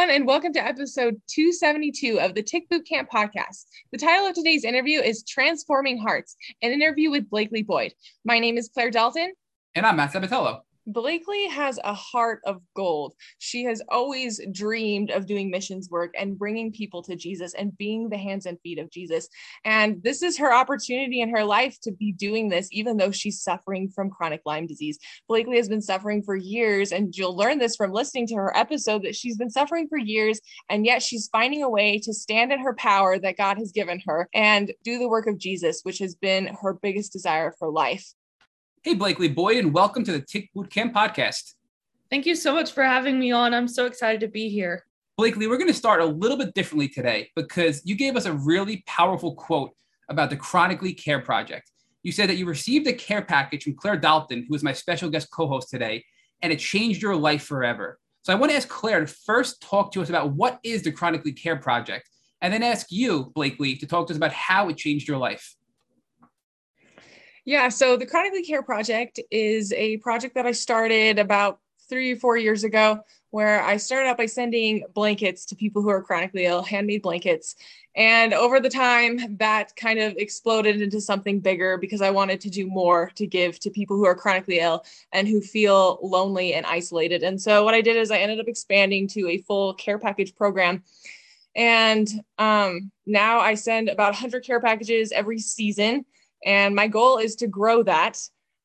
everyone, and welcome to episode 272 of the Tick Boot Camp podcast. The title of today's interview is Transforming Hearts, an interview with Blakely Boyd. My name is Claire Dalton. And I'm Matt Sabatello. Blakely has a heart of gold. She has always dreamed of doing missions work and bringing people to Jesus and being the hands and feet of Jesus. And this is her opportunity in her life to be doing this, even though she's suffering from chronic Lyme disease. Blakely has been suffering for years, and you'll learn this from listening to her episode that she's been suffering for years, and yet she's finding a way to stand in her power that God has given her and do the work of Jesus, which has been her biggest desire for life. Hey, Blakely Boyd, and welcome to the Tick Boot Camp podcast. Thank you so much for having me on. I'm so excited to be here. Blakely, we're going to start a little bit differently today because you gave us a really powerful quote about the Chronically Care Project. You said that you received a care package from Claire Dalton, who is my special guest co host today, and it changed your life forever. So I want to ask Claire to first talk to us about what is the Chronically Care Project, and then ask you, Blakely, to talk to us about how it changed your life. Yeah, so the Chronically Care Project is a project that I started about three or four years ago, where I started out by sending blankets to people who are chronically ill, handmade blankets. And over the time, that kind of exploded into something bigger because I wanted to do more to give to people who are chronically ill and who feel lonely and isolated. And so, what I did is I ended up expanding to a full care package program. And um, now I send about 100 care packages every season and my goal is to grow that.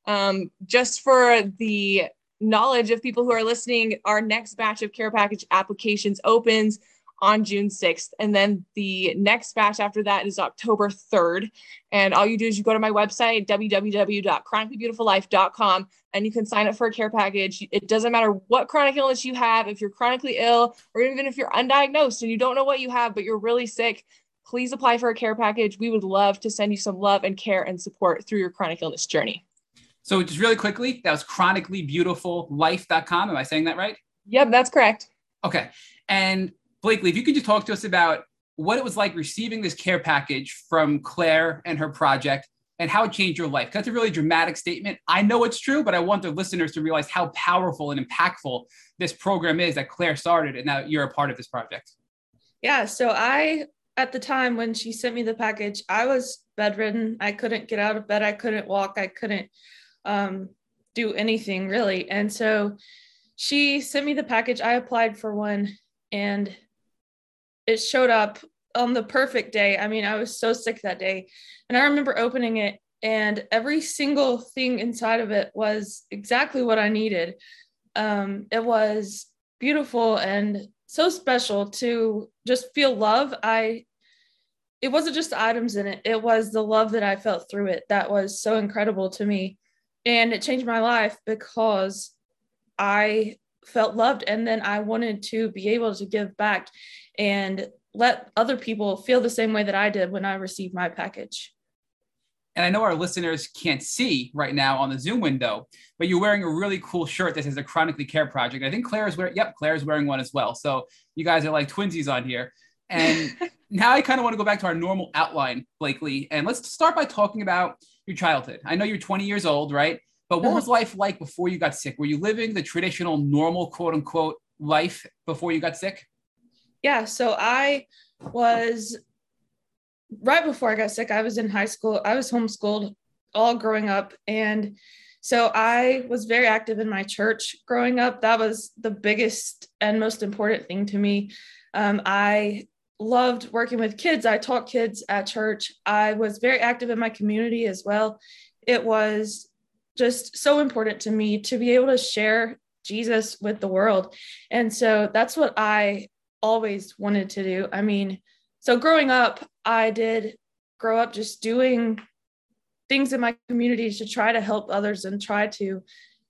Um, just for the knowledge of people who are listening, our next batch of care package applications opens on June 6th. And then the next batch after that is October 3rd. And all you do is you go to my website, www.chronicallybeautifullife.com, and you can sign up for a care package. It doesn't matter what chronic illness you have, if you're chronically ill, or even if you're undiagnosed and you don't know what you have, but you're really sick, please apply for a care package. We would love to send you some love and care and support through your chronic illness journey. So, just really quickly, that was chronicallybeautifullife.com. Am I saying that right? Yep, that's correct. Okay. And Blakely, if you could just talk to us about what it was like receiving this care package from Claire and her project and how it changed your life. That's a really dramatic statement. I know it's true, but I want the listeners to realize how powerful and impactful this program is that Claire started and now you're a part of this project. Yeah, so I at the time when she sent me the package, I was bedridden. I couldn't get out of bed. I couldn't walk. I couldn't um, do anything really. And so she sent me the package. I applied for one and it showed up on the perfect day. I mean, I was so sick that day. And I remember opening it, and every single thing inside of it was exactly what I needed. Um, it was beautiful and so special to just feel love. I it wasn't just the items in it, it was the love that I felt through it that was so incredible to me. And it changed my life because I felt loved and then I wanted to be able to give back and let other people feel the same way that I did when I received my package. And I know our listeners can't see right now on the Zoom window, but you're wearing a really cool shirt that says the Chronically Care Project. I think Claire is wearing, yep, Claire is wearing one as well. So you guys are like twinsies on here. And now I kind of want to go back to our normal outline, Blakely. And let's start by talking about your childhood. I know you're 20 years old, right? But what uh-huh. was life like before you got sick? Were you living the traditional, normal, quote unquote, life before you got sick? Yeah. So I was right before I got sick, I was in high school. I was homeschooled all growing up. And so I was very active in my church growing up. That was the biggest and most important thing to me. Um, I loved working with kids. I taught kids at church. I was very active in my community as well. It was just so important to me to be able to share Jesus with the world. And so that's what I always wanted to do. I mean, so growing up, I did grow up just doing things in my community to try to help others and try to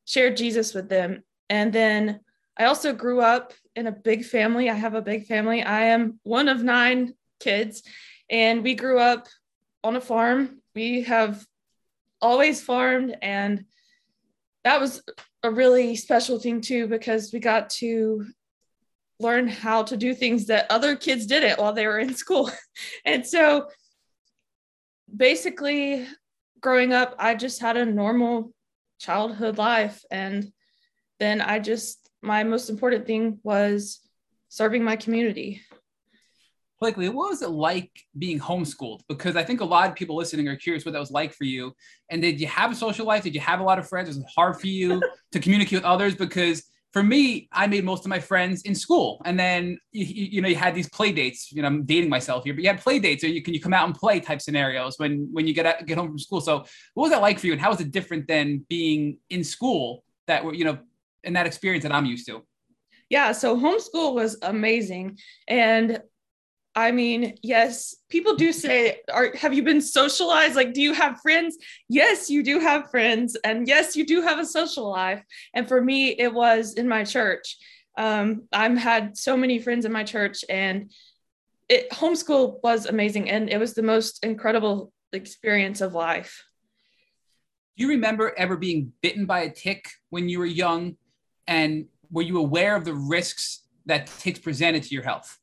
share Jesus with them. And then I also grew up in a big family. I have a big family. I am one of nine kids, and we grew up on a farm. We have always farmed, and that was a really special thing too because we got to learn how to do things that other kids didn't while they were in school. and so basically, growing up, I just had a normal childhood life. And then I just, my most important thing was serving my community. Blakely, what was it like being homeschooled? Because I think a lot of people listening are curious what that was like for you. And did you have a social life? Did you have a lot of friends? Was it hard for you to communicate with others? Because for me, I made most of my friends in school, and then you, you, know you had these play dates. You know, I'm dating myself here, but you had play dates, or you can you come out and play type scenarios when when you get out, get home from school. So, what was that like for you, and how was it different than being in school? That were you know, in that experience that I'm used to. Yeah, so homeschool was amazing, and I mean, yes, people do say, "Are have you been socialized? Like, do you have friends?" Yes, you do have friends, and yes, you do have a social life. And for me, it was in my church. Um, I've had so many friends in my church, and it homeschool was amazing, and it was the most incredible experience of life. Do you remember ever being bitten by a tick when you were young, and were you aware of the risks that ticks presented to your health?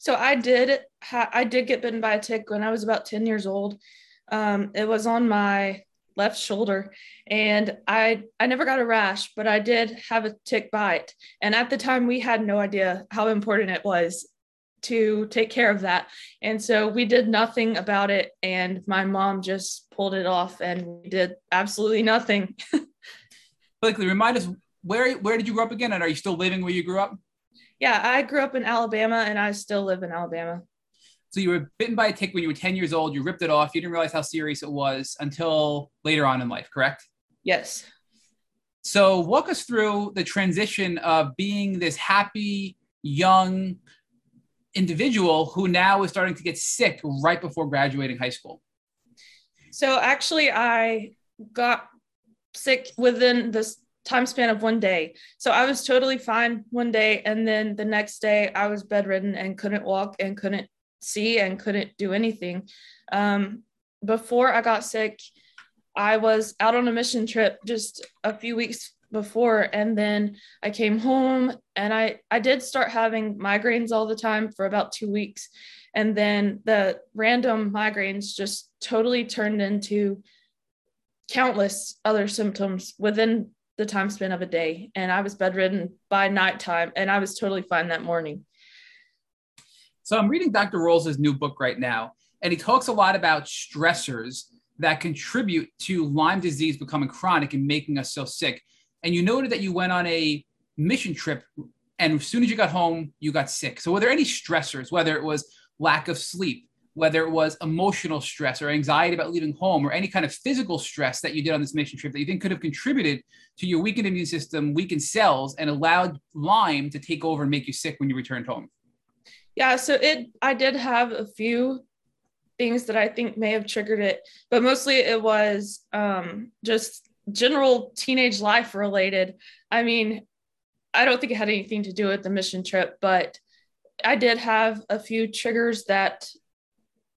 So I did ha- I did get bitten by a tick when I was about 10 years old. Um, it was on my left shoulder and I I never got a rash, but I did have a tick bite. And at the time we had no idea how important it was to take care of that. And so we did nothing about it and my mom just pulled it off and we did absolutely nothing. Blakely, remind us where where did you grow up again and are you still living where you grew up? Yeah, I grew up in Alabama and I still live in Alabama. So you were bitten by a tick when you were 10 years old. You ripped it off. You didn't realize how serious it was until later on in life, correct? Yes. So walk us through the transition of being this happy, young individual who now is starting to get sick right before graduating high school. So actually, I got sick within this time span of one day. So I was totally fine one day. And then the next day, I was bedridden and couldn't walk and couldn't see and couldn't do anything. Um, before I got sick, I was out on a mission trip just a few weeks before and then I came home and I I did start having migraines all the time for about 2 weeks and then the random migraines just totally turned into countless other symptoms within the time span of a day. And I was bedridden by nighttime and I was totally fine that morning. So I'm reading Dr. Rawls' new book right now, and he talks a lot about stressors that contribute to Lyme disease becoming chronic and making us so sick. And you noted that you went on a mission trip, and as soon as you got home, you got sick. So were there any stressors, whether it was lack of sleep, whether it was emotional stress or anxiety about leaving home or any kind of physical stress that you did on this mission trip that you think could have contributed to your weakened immune system, weakened cells, and allowed Lyme to take over and make you sick when you returned home? Yeah, so it I did have a few things that I think may have triggered it, but mostly it was um, just general teenage life related. I mean, I don't think it had anything to do with the mission trip, but I did have a few triggers that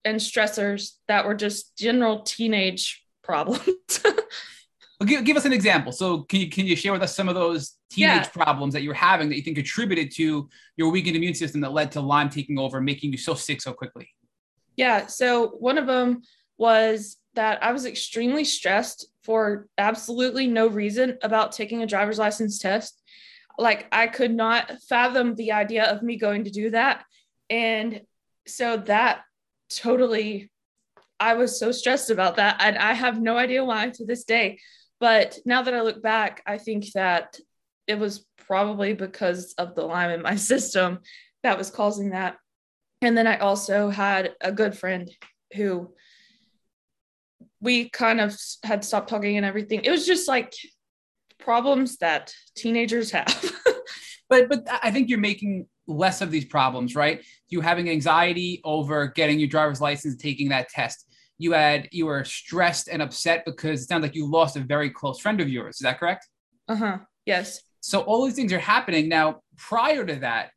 and stressors that were just general teenage problems. well, give, give us an example. So can you can you share with us some of those teenage yeah. problems that you were having that you think contributed to your weakened immune system that led to Lyme taking over, making you so sick so quickly? Yeah. So one of them was that I was extremely stressed for absolutely no reason about taking a driver's license test. Like I could not fathom the idea of me going to do that. And so that totally I was so stressed about that. And I have no idea why to this day. But now that I look back, I think that it was probably because of the Lyme in my system that was causing that. And then I also had a good friend who we kind of had stopped talking and everything. It was just like problems that teenagers have. but but I think you're making less of these problems, right? You having anxiety over getting your driver's license, taking that test. You had you were stressed and upset because it sounds like you lost a very close friend of yours. Is that correct? Uh huh. Yes. So all these things are happening now. Prior to that,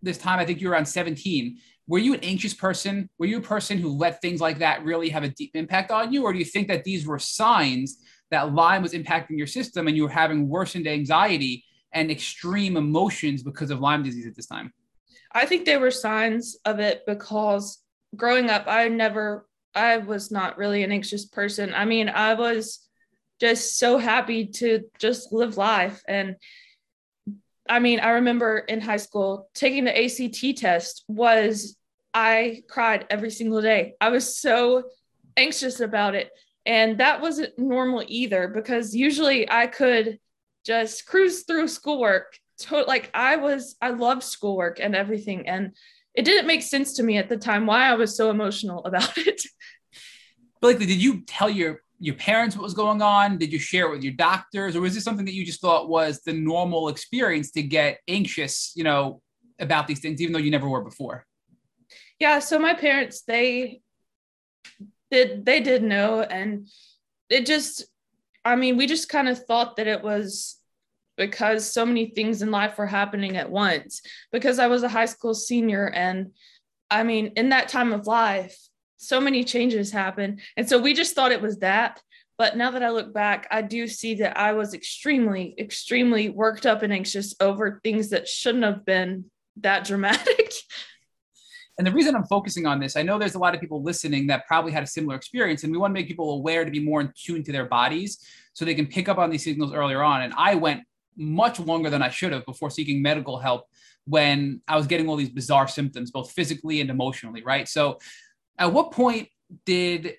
this time I think you were around 17. Were you an anxious person? Were you a person who let things like that really have a deep impact on you, or do you think that these were signs that Lyme was impacting your system and you were having worsened anxiety and extreme emotions because of Lyme disease at this time? I think they were signs of it because growing up, I never, I was not really an anxious person. I mean, I was just so happy to just live life. And I mean, I remember in high school taking the ACT test was I cried every single day. I was so anxious about it. And that wasn't normal either because usually I could just cruise through schoolwork. To, like I was, I loved schoolwork and everything. And it didn't make sense to me at the time why I was so emotional about it. Blakely, did you tell your your parents what was going on? Did you share it with your doctors, or was this something that you just thought was the normal experience to get anxious, you know, about these things, even though you never were before? Yeah. So my parents, they did they did know, and it just, I mean, we just kind of thought that it was because so many things in life were happening at once. Because I was a high school senior, and I mean, in that time of life, so many changes happen. And so we just thought it was that. But now that I look back, I do see that I was extremely, extremely worked up and anxious over things that shouldn't have been that dramatic. And the reason I'm focusing on this, I know there's a lot of people listening that probably had a similar experience, and we want to make people aware to be more in tune to their bodies so they can pick up on these signals earlier on. And I went much longer than I should have before seeking medical help when I was getting all these bizarre symptoms, both physically and emotionally, right? So at what point did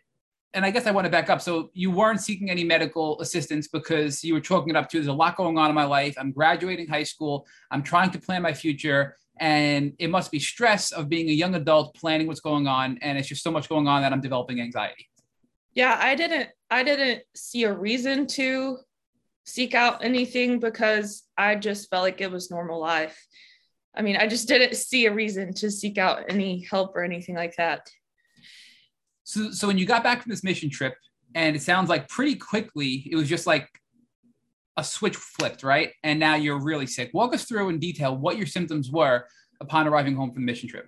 and I guess I want to back up. So you weren't seeking any medical assistance because you were chalking it up to there's a lot going on in my life. I'm graduating high school. I'm trying to plan my future. And it must be stress of being a young adult planning what's going on. And it's just so much going on that I'm developing anxiety. Yeah, I didn't I didn't see a reason to seek out anything because I just felt like it was normal life. I mean, I just didn't see a reason to seek out any help or anything like that. So, so when you got back from this mission trip, and it sounds like pretty quickly, it was just like a switch flipped, right? And now you're really sick. Walk us through in detail what your symptoms were upon arriving home from the mission trip.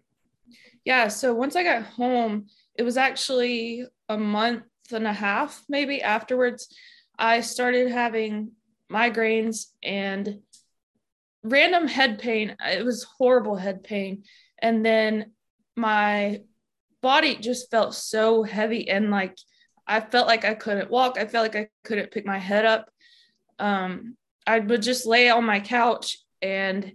Yeah. So once I got home, it was actually a month and a half, maybe afterwards. I started having migraines and random head pain. It was horrible head pain. And then my body just felt so heavy and like I felt like I couldn't walk. I felt like I couldn't pick my head up. Um, I would just lay on my couch and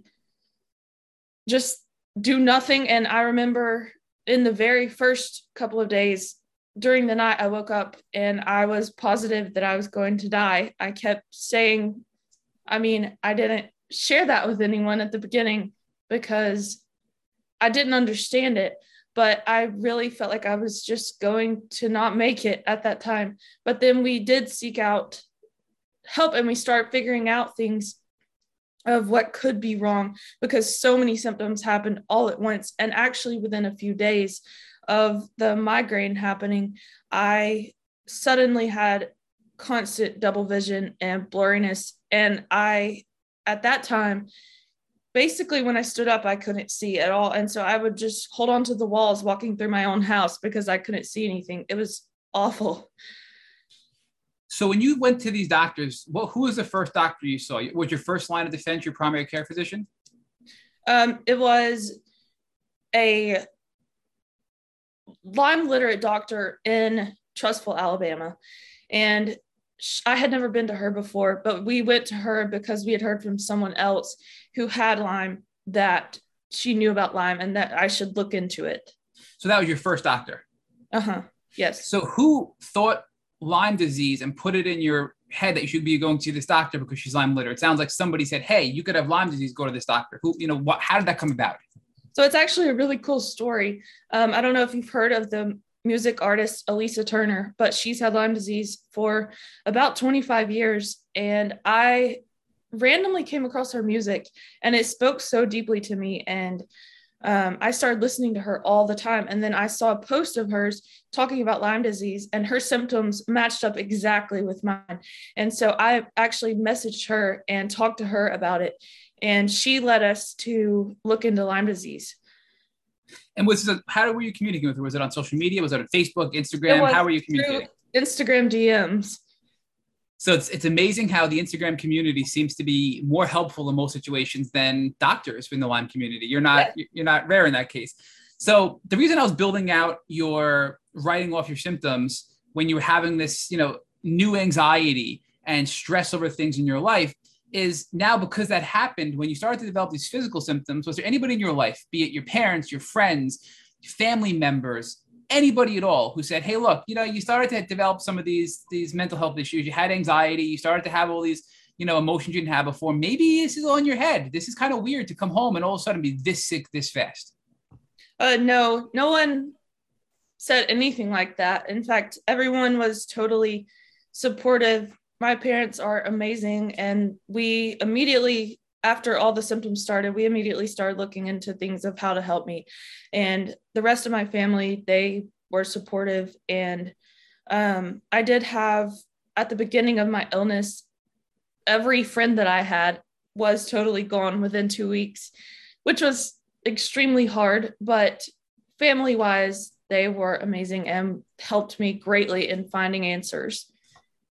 just do nothing. And I remember in the very first couple of days during the night, I woke up and I was positive that I was going to die. I kept saying, I mean, I didn't share that with anyone at the beginning because I didn't understand it but I really felt like I was just going to not make it at that time. But then we did seek out help and we start figuring out things of what could be wrong because so many symptoms happened all at once. And actually, within a few days of the migraine happening, I suddenly had constant double vision and blurriness. And I, at that time, basically when I stood up, I couldn't see at all. And so I would just hold on to the walls walking through my own house because I couldn't see anything. It was awful. So when you went to these doctors, what who was the first doctor you saw? Was your first line of defense your primary care physician? Um, it was a Lyme literate doctor in Trussville, Alabama. And I had never been to her before, but we went to her because we had heard from someone else who had Lyme that she knew about Lyme and that I should look into it. So that was your first doctor. Uh huh. Yes. So who thought Lyme disease and put it in your head that you should be going to this doctor because she's Lyme literate? It sounds like somebody said, "Hey, you could have Lyme disease. Go to this doctor." Who, you know, what? How did that come about? So it's actually a really cool story. Um, I don't know if you've heard of the music artist Elisa Turner, but she's had Lyme disease for about 25 years. And I randomly came across her music and it spoke so deeply to me. And um, I started listening to her all the time. And then I saw a post of hers talking about Lyme disease, and her symptoms matched up exactly with mine. And so I actually messaged her and talked to her about it. And she led us to look into Lyme disease. And was it, how were you communicating with her? Was it on social media? Was it on Facebook, Instagram? How were you communicating? Instagram DMs. So it's it's amazing how the Instagram community seems to be more helpful in most situations than doctors in the Lyme community. You're not yeah. you're not rare in that case. So the reason I was building out your writing off your symptoms when you were having this, you know, new anxiety and stress over things in your life is now because that happened when you started to develop these physical symptoms was there anybody in your life be it your parents your friends family members anybody at all who said hey look you know you started to develop some of these these mental health issues you had anxiety you started to have all these you know emotions you didn't have before. Maybe this is all in your head. This is kind of weird to come home and all of a sudden be this sick this fast. Uh no no one said anything like that. In fact everyone was totally supportive my parents are amazing. And we immediately after all the symptoms started we immediately started looking into things of how to help me. And the rest of my family they were supportive. And um, i did have at the beginning of my illness every friend that i had was totally gone within two weeks which was extremely hard. But family wise they were amazing and helped me greatly in finding answers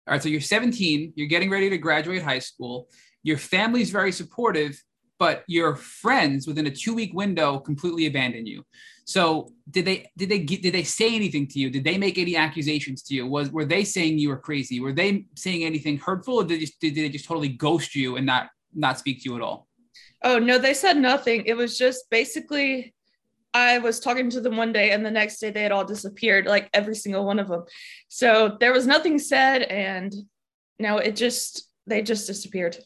all right, so you're 17, you're getting ready to graduate high school. Your family's very supportive, but your friends within a two week window completely abandon you. So did they did they did they say anything to you? Did they make any accusations to you? Was were they saying you were crazy? Were they saying anything hurtful, or did they just, did they just totally ghost you and not not speak to you at all? Oh no, they said nothing. It was just basically I was talking to them one day and the next day they had all disappeared, like every single one of them. So there was nothing said and no, it just, they just disappeared.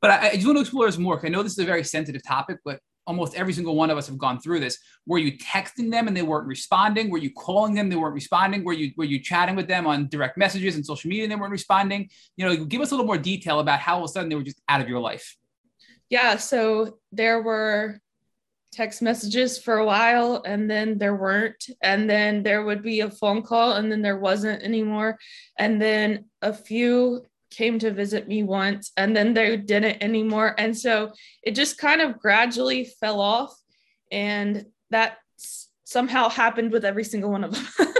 But I, I just want to explore this more. I know this is a very sensitive topic, but almost every single one of us have gone through this. Were you texting them and they weren't responding? Were you calling them? They weren't responding. Were you were you chatting with them on direct messages and social media and they weren't responding? You know, give us a little more detail about how all of a sudden they were just out of your life. Yeah. So there were text messages for a while and then there weren't and then there would be a phone call and then there wasn't anymore and then a few came to visit me once and then they didn't anymore and so it just kind of gradually fell off and that somehow happened with every single one of them.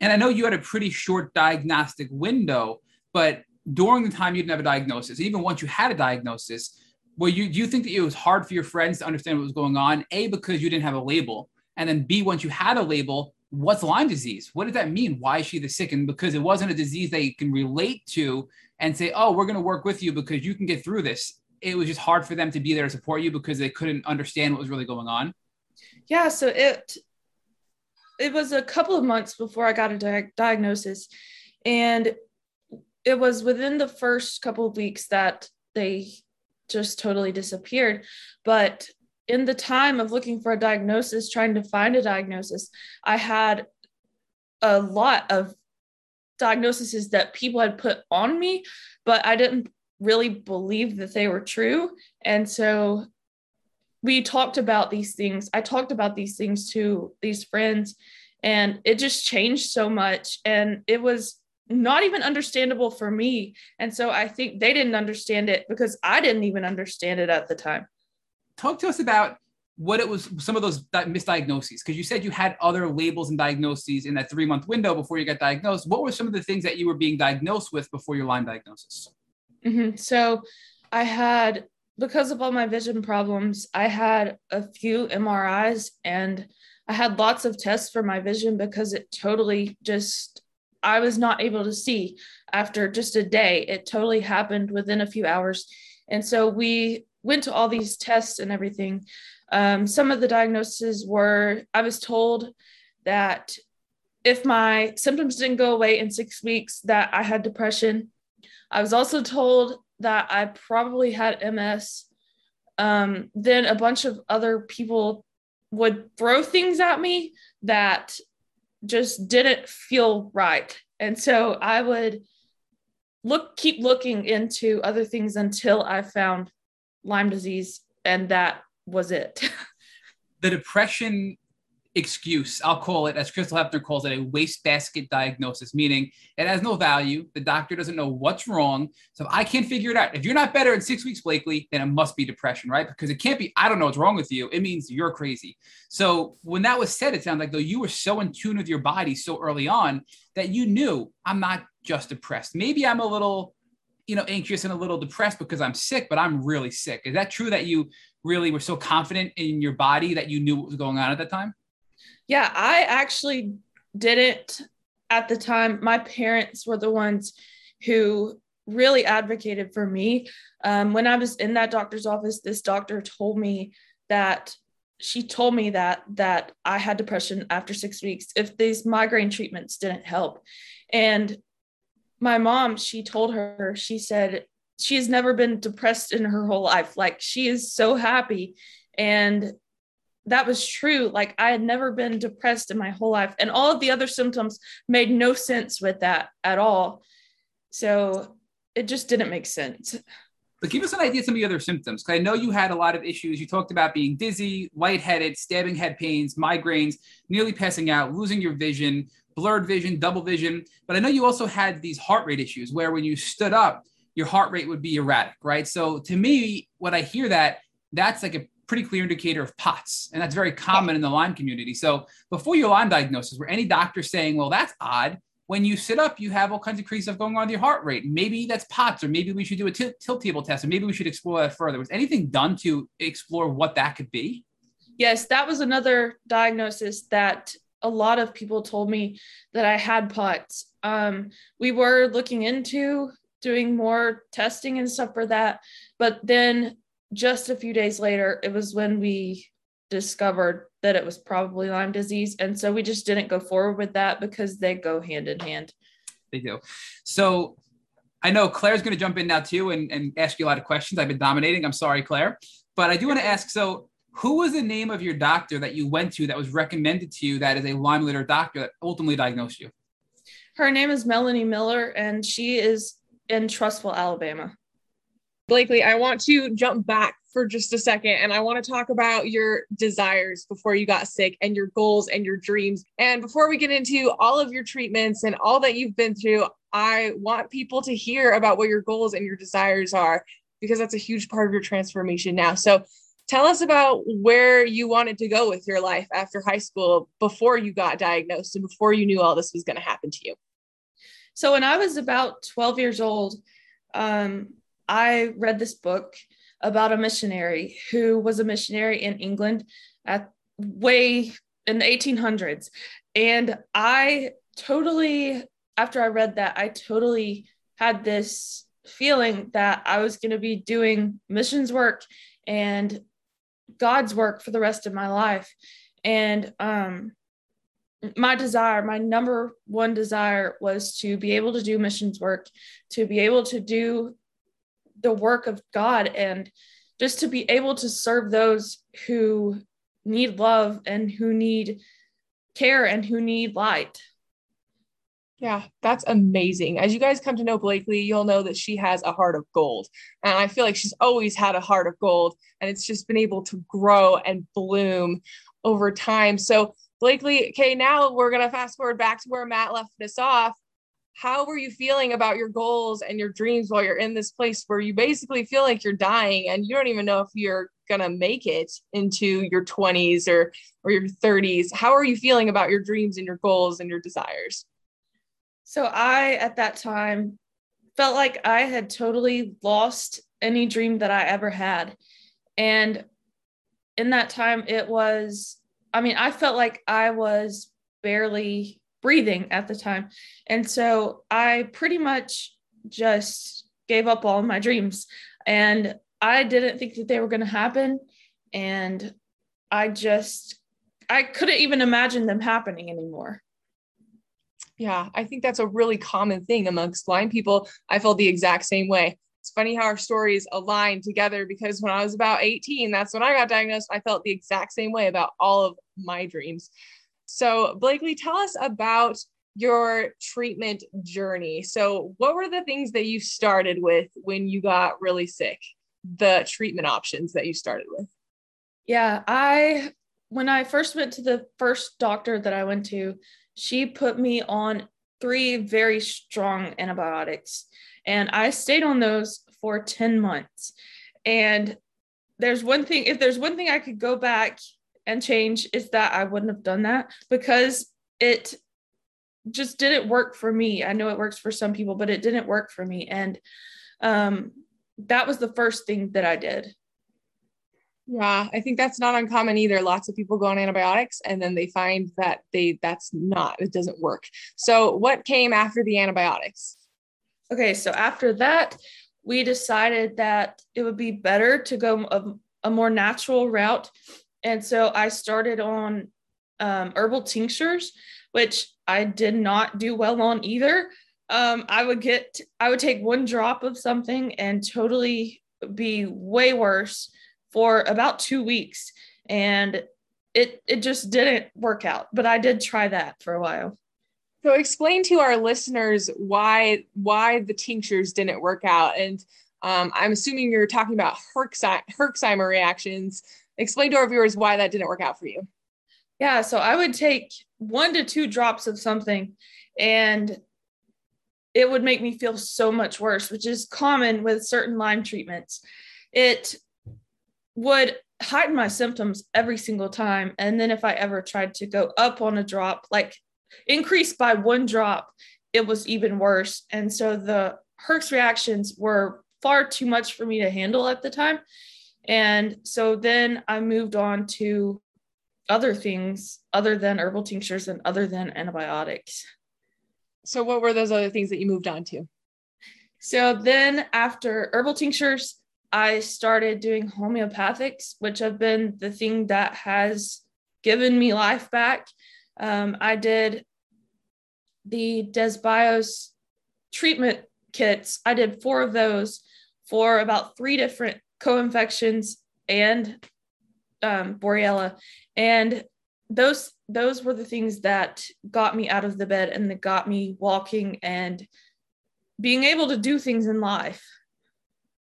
And i know you had a pretty short diagnostic window but during the time you didn't have a diagnosis even once you had a diagnosis well, you do you think that it was hard for your friends to understand what was going on? A, because you didn't have a label, and then B, once you had a label, what's Lyme disease? What does that mean? Why is she the sick? And because it wasn't a disease they can relate to and say, oh, we're going to work with you because you can get through this. It was just hard for them to be there to support you because they couldn't understand what was really going on. Yeah, so it it was a couple of months before I got a di- diagnosis, and it was within the first couple of weeks that they just totally disappeared. But in the time of looking for a diagnosis, trying to find a diagnosis, I had a lot of diagnoses that people had put on me, but I didn't really believe that they were true. And so we talked about these things. I talked about these things to these friends, and it just changed so much. And it was not even understandable for me. And so I think they didn't understand it because I didn't even understand it at the time. Talk to us about what it was, some of those misdiagnoses, because you said you had other labels and diagnoses in that three month window before you got diagnosed. What were some of the things that you were being diagnosed with before your Lyme diagnosis? Mm-hmm. So I had, because of all my vision problems, I had a few MRIs and I had lots of tests for my vision because it totally just I was not able to see after just a day. It totally happened within a few hours. And so we went to all these tests and everything. Um, some of the diagnoses were I was told that if my symptoms didn't go away in six weeks, that I had depression. I was also told that I probably had MS. Um, then a bunch of other people would throw things at me that just didn't feel right. And so I would look keep looking into other things until I found Lyme disease and that was it. the depression excuse, I'll call it, as Crystal Hefner calls it, a wastebasket diagnosis, meaning it has no value. The doctor doesn't know what's wrong. So I can't figure it out. If you're not better in six weeks, Blakely, then it must be depression, right? Because it can't be, I don't know what's wrong with you. It means you're crazy. So when that was said, it sounds like though you were so in tune with your body so early on that you knew I'm not just depressed. Maybe I'm a little you know anxious and a little depressed because i'm sick but i'm really sick is that true that you really were so confident in your body that you knew what was going on at that time yeah, I actually didn't at the time. My parents were the ones who really advocated for me. Um, when I was in that doctor's office, this doctor told me that she told me that that I had depression after six weeks if these migraine treatments didn't help. And my mom, she told her, she said she has never been depressed in her whole life. Like she is so happy. And that was true. Like I had never been depressed in my whole life. And all of the other symptoms made no sense with that at all. So it just didn't make sense. But give us an idea of some of the other symptoms. Because I know you had a lot of issues. You talked about being dizzy, lightheaded, stabbing head pains, migraines, nearly passing out, losing your vision, blurred vision, double vision. But I know you also had these heart rate issues where when you stood up, your heart rate would be erratic, right? So to me, when I hear that, that's like a pretty clear indicator of POTS. And that's very common in the Lyme community. So before your Lyme diagnosis, were any doctors saying, well, that's odd when you sit up, you have all kinds of crazy stuff going on with your heart rate. Maybe that's POTS, or maybe we should do a t- tilt table test, or maybe we should explore that further. Was anything done to explore what that could be? Yes, that was another diagnosis that a lot of people told me that I had POTS. Um, we were looking into doing more testing and stuff for that, but then just a few days later, it was when we discovered that it was probably Lyme disease. And so we just didn't go forward with that because they go hand in hand. They do. So I know Claire's going to jump in now too and, and ask you a lot of questions. I've been dominating. I'm sorry, Claire. But I do want to ask so, who was the name of your doctor that you went to that was recommended to you that is a Lyme literate doctor that ultimately diagnosed you? Her name is Melanie Miller, and she is in Trussville, Alabama. Blakely, I want to jump back for just a second and I want to talk about your desires before you got sick and your goals and your dreams. And before we get into all of your treatments and all that you've been through, I want people to hear about what your goals and your desires are because that's a huge part of your transformation now. So tell us about where you wanted to go with your life after high school before you got diagnosed and before you knew all this was going to happen to you. So when I was about 12 years old, um, I read this book about a missionary who was a missionary in England at way in the 1800s. And I totally, after I read that, I totally had this feeling that I was going to be doing missions work and God's work for the rest of my life. And um, my desire, my number one desire was to be able to do missions work, to be able to do the work of God and just to be able to serve those who need love and who need care and who need light. Yeah, that's amazing. As you guys come to know Blakely, you'll know that she has a heart of gold. And I feel like she's always had a heart of gold and it's just been able to grow and bloom over time. So, Blakely, okay, now we're going to fast forward back to where Matt left us off how were you feeling about your goals and your dreams while you're in this place where you basically feel like you're dying and you don't even know if you're gonna make it into your 20s or or your 30s how are you feeling about your dreams and your goals and your desires? So i at that time felt like i had totally lost any dream that i ever had. And in that time it was i mean i felt like i was barely breathing at the time. And so I pretty much just gave up all my dreams and I didn't think that they were going to happen. And I just, I couldn't even imagine them happening anymore. Yeah, I think that's a really common thing amongst Lyme people. I felt the exact same way. It's funny how our stories align together because when I was about 18, that's when I got diagnosed. I felt the exact same way about all of my dreams. So, Blakely, tell us about your treatment journey. So, what were the things that you started with when you got really sick? The treatment options that you started with? Yeah, I, when I first went to the first doctor that I went to, she put me on three very strong antibiotics, and I stayed on those for 10 months. And there's one thing, if there's one thing I could go back and change is that I wouldn't have done that because it just didn't work for me. I know it works for some people, but it didn't work for me. And um, that was the first thing that I did. Yeah, I think that's not uncommon either. Lots of people go on antibiotics and then they find that they that's not it doesn't work. So what came after the antibiotics? Okay, so after that, we decided that it would be better to go a, a more natural route. And so I started on um, herbal tinctures, which I did not do well on either. Um, I would get, I would take one drop of something and totally be way worse for about two weeks. And it, it just didn't work out, but I did try that for a while. So explain to our listeners why why the tinctures didn't work out, and um, I'm assuming you're talking about Herxheimer reactions. Explain to our viewers why that didn't work out for you. Yeah, so I would take one to two drops of something, and it would make me feel so much worse, which is common with certain Lyme treatments. It would heighten my symptoms every single time. And then if I ever tried to go up on a drop, like increased by one drop, it was even worse. And so the Herx reactions were far too much for me to handle at the time. And so then I moved on to other things other than herbal tinctures and other than antibiotics. So, what were those other things that you moved on to? So, then after herbal tinctures, I started doing homeopathics, which have been the thing that has given me life back. Um, I did the Desbios treatment kits. I did four of those for about three different co-infections and um, Borrelia, and those those were the things that got me out of the bed and that got me walking and being able to do things in life.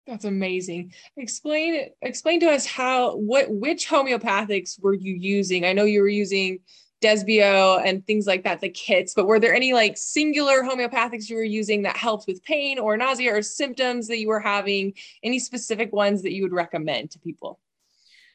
That's amazing. Explain explain to us how what which homeopathics were you using? I know you were using Desbio and things like that, the kits. But were there any like singular homeopathics you were using that helped with pain or nausea or symptoms that you were having? Any specific ones that you would recommend to people?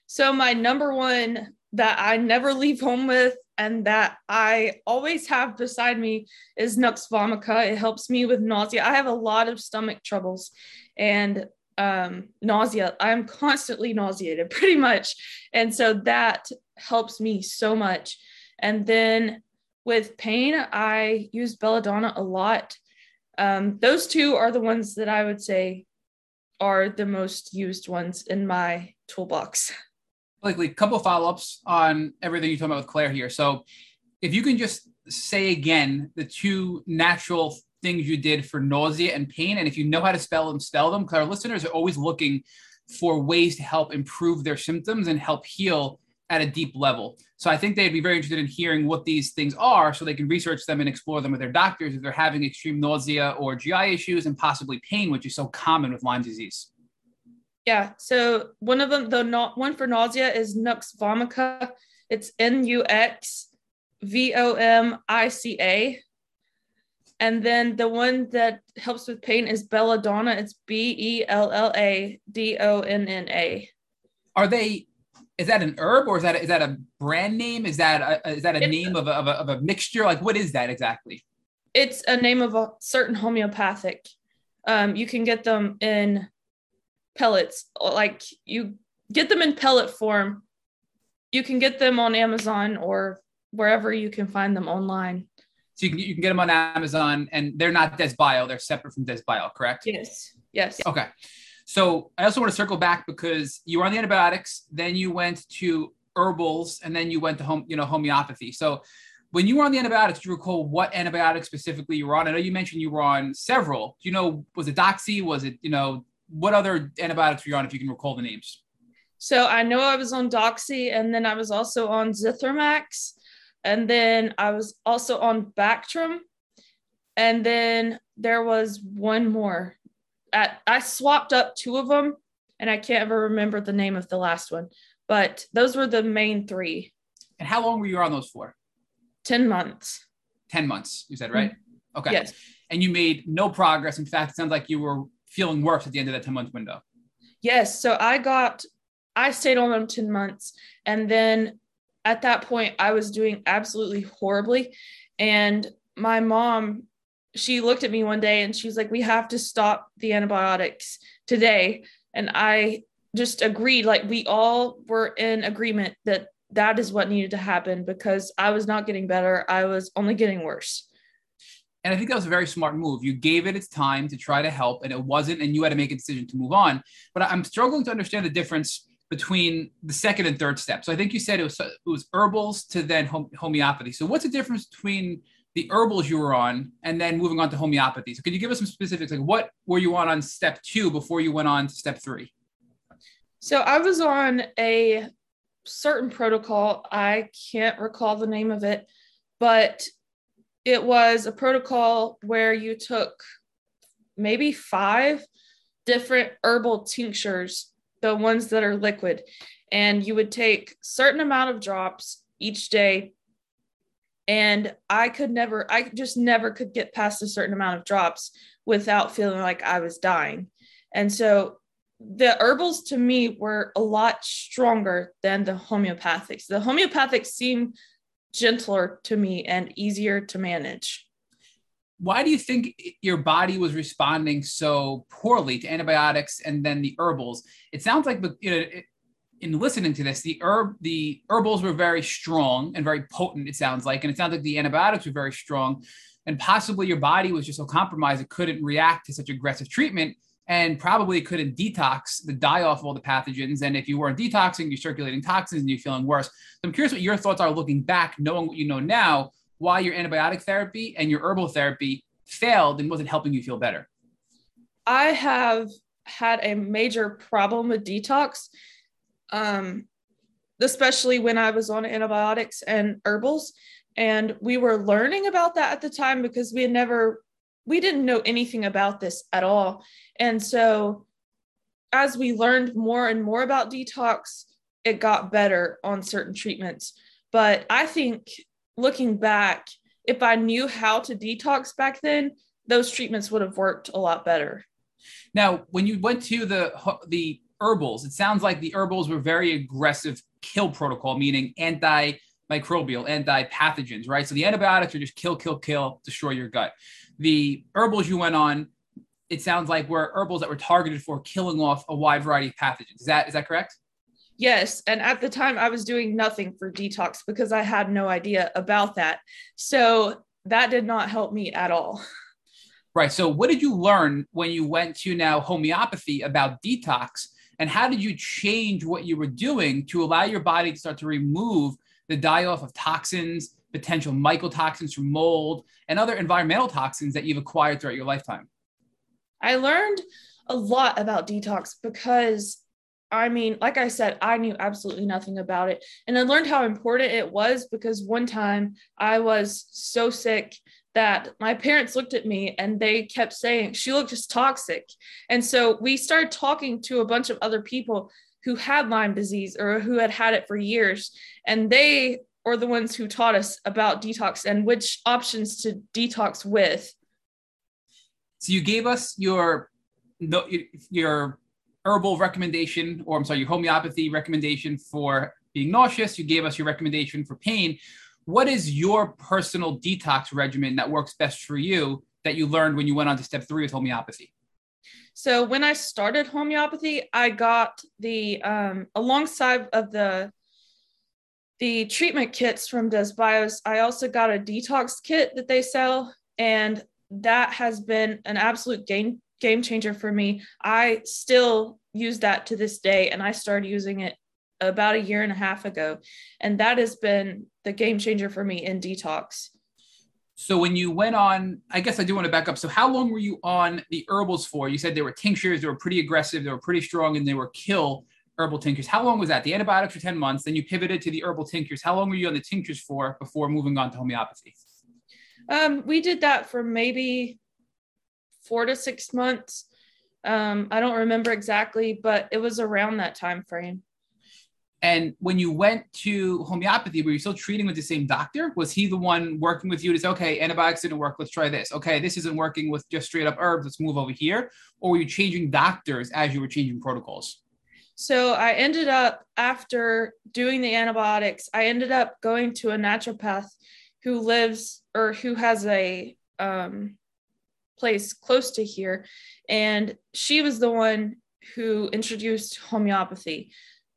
So, my number one that I never leave home with and that I always have beside me is Nux vomica. It helps me with nausea. I have a lot of stomach troubles and um, nausea. I'm constantly nauseated pretty much. And so that helps me so much. And then with pain, I use belladonna a lot. Um, those two are the ones that I would say are the most used ones in my toolbox. Blakely, a couple follow ups on everything you're talking about with Claire here. So, if you can just say again the two natural things you did for nausea and pain, and if you know how to spell them, spell them, our listeners are always looking for ways to help improve their symptoms and help heal at a deep level. So I think they'd be very interested in hearing what these things are so they can research them and explore them with their doctors if they're having extreme nausea or GI issues and possibly pain, which is so common with Lyme disease. Yeah. So one of them, the not one for nausea is Nux vomica. It's N U X V O M I C A. And then the one that helps with pain is belladonna. It's B E L L A D O N N A. Are they is that an herb or is that a, is that a brand name? Is that a, is that a name of a, of a, of a mixture? Like what is that exactly? It's a name of a certain homeopathic. Um, you can get them in pellets, like you get them in pellet form. You can get them on Amazon or wherever you can find them online. So you can, you can get them on Amazon and they're not Desbio, they're separate from Desbio, correct? Yes. Yes. Okay. So I also want to circle back because you were on the antibiotics, then you went to herbals, and then you went to home, you know, homeopathy. So when you were on the antibiotics, do you recall what antibiotic specifically you were on? I know you mentioned you were on several. Do you know was it Doxy? Was it you know what other antibiotics were you on? If you can recall the names. So I know I was on Doxy, and then I was also on Zithromax, and then I was also on Bactrim, and then there was one more at, I swapped up two of them and I can't ever remember the name of the last one, but those were the main three. And how long were you on those for? 10 months. 10 months, you said, right? Mm-hmm. Okay. Yes. And you made no progress. In fact, it sounds like you were feeling worse at the end of that 10 month window. Yes. So I got, I stayed on them 10 months. And then at that point, I was doing absolutely horribly. And my mom she looked at me one day and she's like, We have to stop the antibiotics today. And I just agreed, like, we all were in agreement that that is what needed to happen because I was not getting better. I was only getting worse. And I think that was a very smart move. You gave it its time to try to help, and it wasn't, and you had to make a decision to move on. But I'm struggling to understand the difference between the second and third step. So I think you said it was it was herbals to then homeopathy. So what's the difference between the herbals you were on and then moving on to homeopathy? So could you give us some specifics? Like what were you on on step two before you went on to step three? So I was on a certain protocol. I can't recall the name of it, but it was a protocol where you took maybe five different herbal tinctures, the ones that are liquid, and you would take certain amount of drops each day. And I could never, I just never could get past a certain amount of drops without feeling like I was dying. And so the herbals to me were a lot stronger than the homeopathics. The homeopathics seem gentler to me and easier to manage. Why do you think your body was responding so poorly to antibiotics and then the herbals? It sounds like you know, in listening to this, the herb the herbals were very strong and very potent. It sounds like, and it sounds like the antibiotics were very strong, and possibly your body was just so compromised it couldn't react to such aggressive treatment and probably couldn't detox the die off of all the pathogens. And if you weren't detoxing, you're circulating toxins and you're feeling worse. So I'm curious what your thoughts are looking back, knowing what you know now, why your antibiotic therapy and your herbal therapy failed and wasn't helping you feel better. I have had a major problem with detox, um, especially when I was on antibiotics and herbals. And we were learning about that at the time because we had never we didn't know anything about this at all. And so as we learned more and more about detox, it got better on certain treatments. But I think looking back, if I knew how to detox back then, those treatments would have worked a lot better. Now, when you went to the the herbals, it sounds like the herbals were very aggressive kill protocol, meaning antimicrobial, anti-pathogens, right? So the antibiotics are just kill, kill, kill, destroy your gut the herbals you went on, it sounds like were herbals that were targeted for killing off a wide variety of pathogens. Is that is that correct? Yes, and at the time I was doing nothing for detox because I had no idea about that. So that did not help me at all. Right. So what did you learn when you went to now homeopathy about detox and how did you change what you were doing to allow your body to start to remove the die off of toxins potential mycotoxins from mold, and other environmental toxins that you've acquired throughout your lifetime? I learned a lot about detox because I mean, like I said, I knew absolutely nothing about it. And I learned how important it was because one time I was so sick that my parents looked at me and they kept saying she looked just toxic. And so we started talking to a bunch of other people who had Lyme disease or who had had it for years. And they or the ones who taught us about detox and which options to detox with. So you gave us your your herbal recommendation, or I'm sorry, your homeopathy recommendation for being nauseous. You gave us your recommendation for pain. What is your personal detox regimen that works best for you that you learned when you went on to step three with homeopathy? So when I started homeopathy, I got the um, alongside of the the treatment kits from DesBios, I also got a detox kit that they sell, and that has been an absolute game game changer for me. I still use that to this day, and I started using it about a year and a half ago, and that has been the game changer for me in detox. So when you went on, I guess I do want to back up. So how long were you on the herbals for? You said they were tinctures, they were pretty aggressive, they were pretty strong, and they were kill herbal tinctures. How long was that? The antibiotics for 10 months, then you pivoted to the herbal tinctures. How long were you on the tinctures for before moving on to homeopathy? Um, we did that for maybe four to six months. Um, I don't remember exactly, but it was around that time frame. And when you went to homeopathy, were you still treating with the same doctor? Was he the one working with you to say, okay, antibiotics didn't work, let's try this. Okay, this isn't working with just straight up herbs, let's move over here. Or were you changing doctors as you were changing protocols? So I ended up, after doing the antibiotics, I ended up going to a naturopath who lives or who has a um, place close to here. And she was the one who introduced homeopathy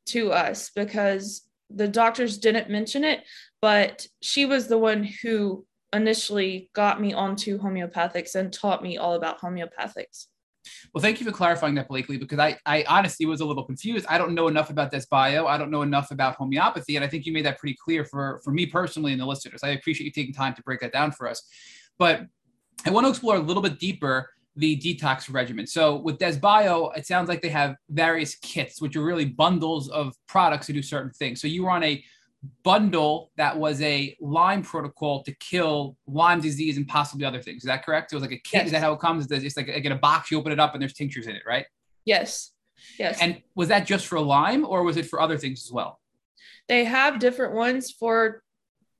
to us because the doctors didn't mention it, but she was the one who initially got me onto homeopathics and taught me all about homeopathics. Well, thank you for clarifying that, Blakely, because I, I honestly was a little confused. I don't know enough about DesBio. I don't know enough about homeopathy. And I think you made that pretty clear for, for me personally and the listeners. I appreciate you taking time to break that down for us. But I want to explore a little bit deeper the detox regimen. So with DesBio, it sounds like they have various kits, which are really bundles of products to do certain things. So you were on a bundle that was a Lyme protocol to kill Lyme disease and possibly other things. Is that correct? It was like a kit. Yes. Is that how it comes? It's like, like in a box, you open it up and there's tinctures in it, right? Yes. Yes. And was that just for Lyme or was it for other things as well? They have different ones for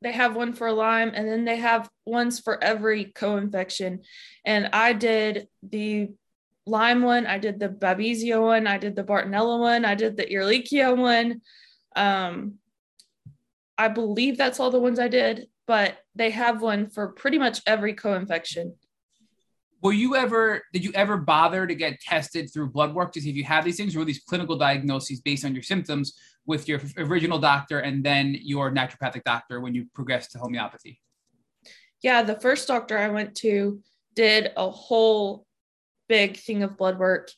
they have one for Lyme and then they have ones for every co-infection. And I did the Lyme one, I did the Babesia one, I did the Bartonella one, I did the Ehrlichia one. Um, I believe that's all the ones I did, but they have one for pretty much every co-infection. Were you ever did you ever bother to get tested through blood work to see if you have these things, or were these clinical diagnoses based on your symptoms with your original doctor and then your naturopathic doctor when you progressed to homeopathy? Yeah, the first doctor I went to did a whole big thing of blood work,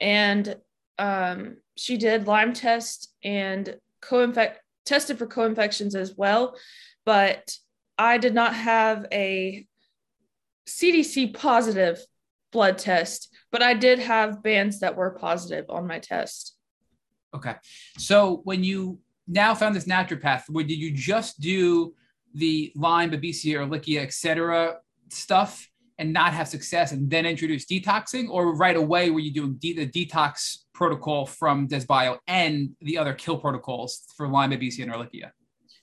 and um, she did Lyme test and co-infect tested for co-infections as well, but I did not have a CDC positive blood test, but I did have bands that were positive on my test. Okay. So when you now found this naturopath, where did you just do the Lyme, Babesia, Ehrlichia, et cetera stuff and not have success and then introduce detoxing? Or right away were you doing de- the detox protocol from DesBio and the other kill protocols for Lyme, Babesia, and Ehrlichia?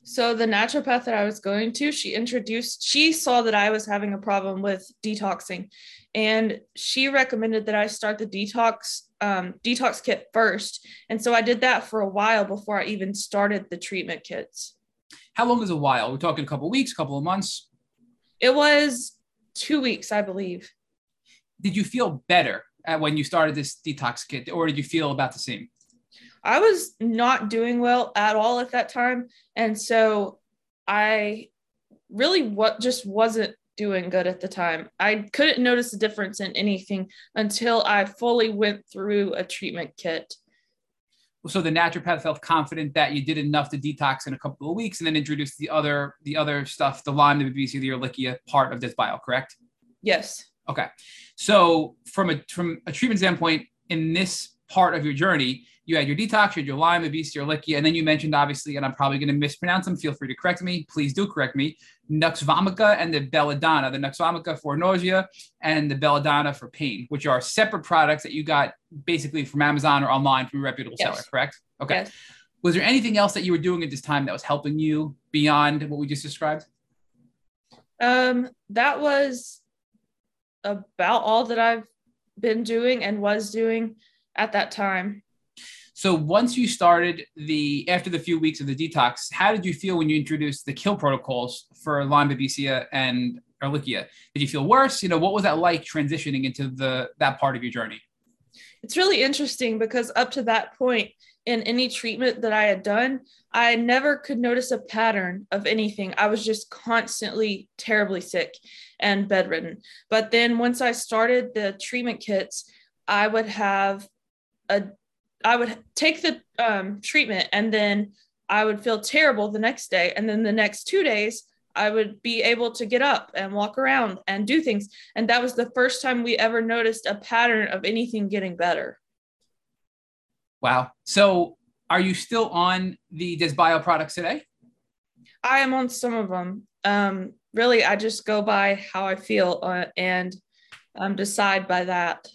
So the naturopath that I was going to, she introduced, she saw that I was having a problem with detoxing, and she recommended that I start the detox um, detox kit first. And so I did that for a while before I even started the treatment kits. How long is a while? We're talking a couple weeks, a couple of months. It was two weeks, I believe. Did you feel better when you started this detox kit, or did you feel about the same? I was not doing well at all at that time. And so I really what just wasn't doing good at the time. I couldn't notice a difference in anything until I fully went through a treatment kit. So the naturopath felt confident that you did enough to detox in a couple of weeks and then introduced the other the other stuff, the Lyme, the Babesia, the Ehrlichia part of DesBio, correct? Yes. Okay. So from a from a treatment standpoint, in this part of your journey, you had your detox, you had your Lyme, Babesia, Ehrlichia, and then you mentioned obviously, and I'm probably going to mispronounce them. Feel free to correct me. Please do correct me. Nux vomica and the belladonna. The Nux vomica for nausea and the belladonna for pain, which are separate products that you got basically from Amazon or online from a reputable yes. seller. Correct? Okay. Yes. Was there anything else that you were doing at this time that was helping you beyond what we just described? Um, that was about all that I've been doing and was doing at that time. So once you started the after the few weeks of the detox, how did you feel when you introduced the kill protocols for Lyme, Babesia, and Ehrlichia? Did you feel worse? You know, what was that like transitioning into the that part of your journey? It's really interesting because up to that point in any treatment that I had done, I never could notice a pattern of anything. I was just constantly terribly sick and bedridden. But then once I started the treatment kits, I would have a I would take the um, treatment and then I would feel terrible the next day. And then the next two days, I would be able to get up and walk around and do things. And that was the first time we ever noticed a pattern of anything getting better. Wow. So are you still on the DesBio products today? I am on some of them. Um, really, I just go by how I feel uh, and um, decide by that.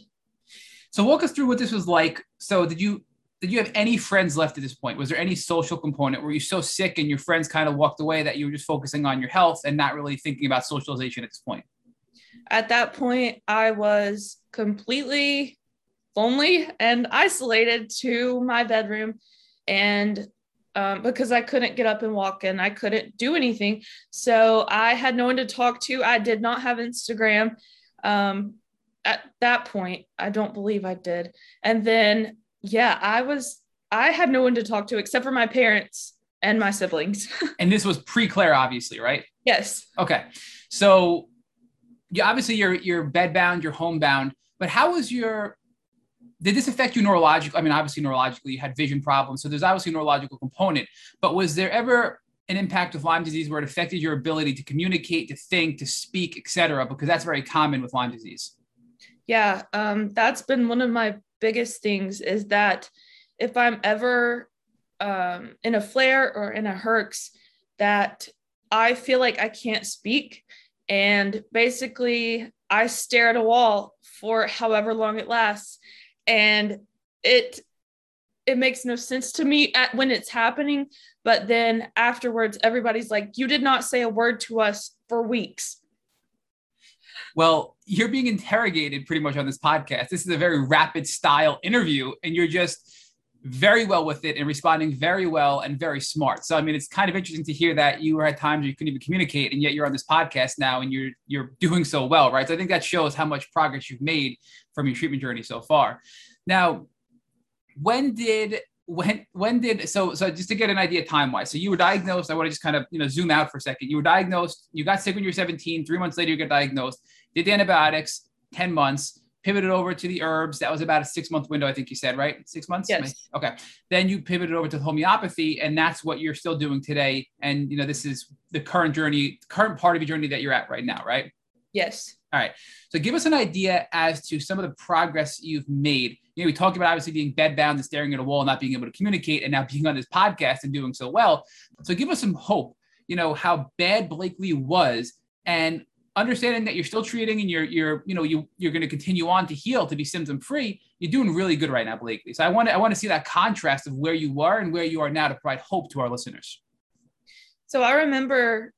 So walk us through what this was like. So did you did you have any friends left at this point? Was there any social component? Were you so sick and your friends kind of walked away that you were just focusing on your health and not really thinking about socialization at this point? At that point, I was completely lonely and isolated to my bedroom. And um, because I couldn't get up and walk and I couldn't do anything. So I had no one to talk to. I did not have Instagram. Um, at that point, I don't believe I did. And then, yeah, I was, I had no one to talk to except for my parents and my siblings. and this was pre-Claire, obviously, right? Yes. Okay. So you obviously you're you're bedbound, you're homebound, but how was your did this affect you neurologically? I mean, obviously neurologically, you had vision problems, so there's obviously a neurological component. But was there ever an impact of Lyme disease where it affected your ability to communicate, to think, to speak, etc.? Because that's very common with Lyme disease. Yeah, um, that's been one of my biggest things is that if I'm ever um, in a flare or in a herx, that I feel like I can't speak. And basically, I stare at a wall for however long it lasts. And it it makes no sense to me at, when it's happening but then afterwards everybody's like you did not say a word to us for weeks well you're being interrogated pretty much on this podcast. This is a very rapid style interview and you're just very well with it and responding very well and very smart. So i mean it's kind of interesting to hear that you were at times you couldn't even communicate and yet you're on this podcast now and you're you're doing so well right? So i think that shows how much progress you've made from your treatment journey so far. Now when did when when did so so just to get an idea time wise so you were diagnosed i want to just kind of you know zoom out for a second. You were diagnosed you got sick when you were 17 three months later you got diagnosed did the antibiotics 10 months pivoted over to the herbs. That was about a six month window i think you said right? Six months? Yes. okay. Then you pivoted over to homeopathy and that's what you're still doing today. And you know this is the current journey current part of your journey that you're at right now right? Yes. All right. So give us an idea as to some of the progress you've made. You know, we talked about obviously being bedbound and staring at a wall, not being able to communicate, and now being on this podcast and doing so well. So give us some hope, you know, how bad Blakely was and understanding that you're still treating and you're you're you know you you're going to continue on to heal to be symptom free you're doing really good right now blakely so i want to i want to see that contrast of where you were and where you are now to provide hope to our listeners so i remember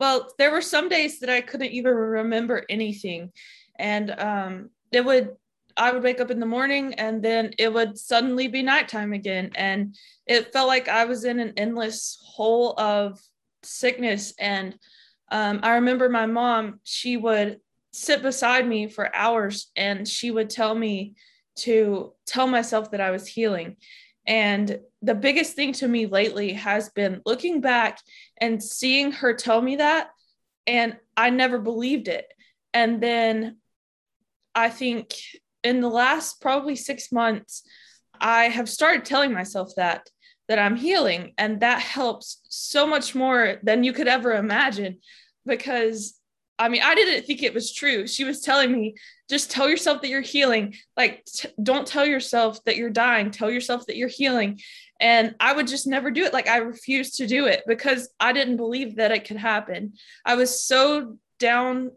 well there were some days that i couldn't even remember anything and um it would I would wake up in the morning and then it would suddenly be nighttime again. And it felt like I was in an endless hole of sickness. And um, I remember my mom, she would sit beside me for hours and she would tell me to tell myself that I was healing. And the biggest thing to me lately has been looking back and seeing her tell me that. And I never believed it. And then I think in the last probably six months, I have started telling myself that that I'm healing, and that helps so much more than you could ever imagine. Because I mean, I didn't think it was true. She was telling me, just tell yourself that you're healing. Like, t- don't tell yourself that you're dying. Tell yourself that you're healing. And I would just never do it. Like, I refused to do it because I didn't believe that it could happen. I was so down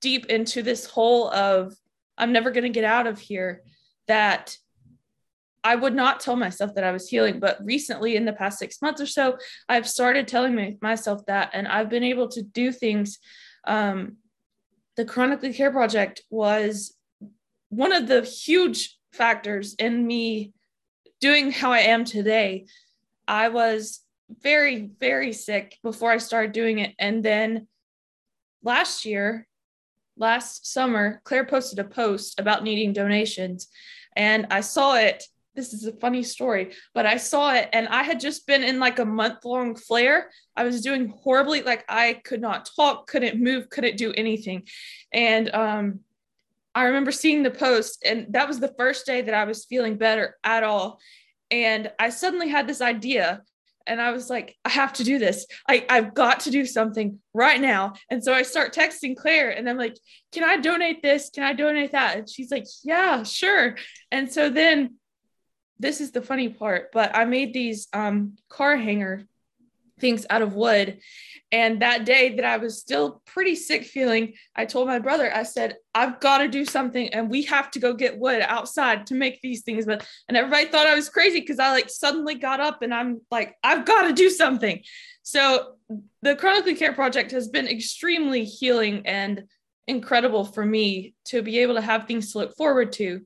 deep into this hole of I'm never going to get out of here that I would not tell myself that I was healing. But recently, in the past six months or so, I've started telling myself that, and I've been able to do things. Um, the Chronically Care Project was one of the huge factors in me doing how I am today. I was very, very sick before I started doing it. And then last year, last summer, Claire posted a post about needing donations, and I saw it. This is a funny story, but I saw it and I had just been in like a month long flare. I was doing horribly, like I could not talk, couldn't move, couldn't do anything. And um, I remember seeing the post, and that was the first day that I was feeling better at all. And I suddenly had this idea and I was like, I have to do this. I, I've got to do something right now. And so I start texting Claire and I'm like, can I donate this? Can I donate that? And she's like, yeah, sure. And so then this is the funny part, but I made these um, car hanger things out of wood and that day that I was still pretty sick feeling, I told my brother, I said, I've got to do something and we have to go get wood outside to make these things. But and everybody thought I was crazy because I like suddenly got up and I'm like, I've got to do something. So the Chronically Care Project has been extremely healing and incredible for me to be able to have things to look forward to.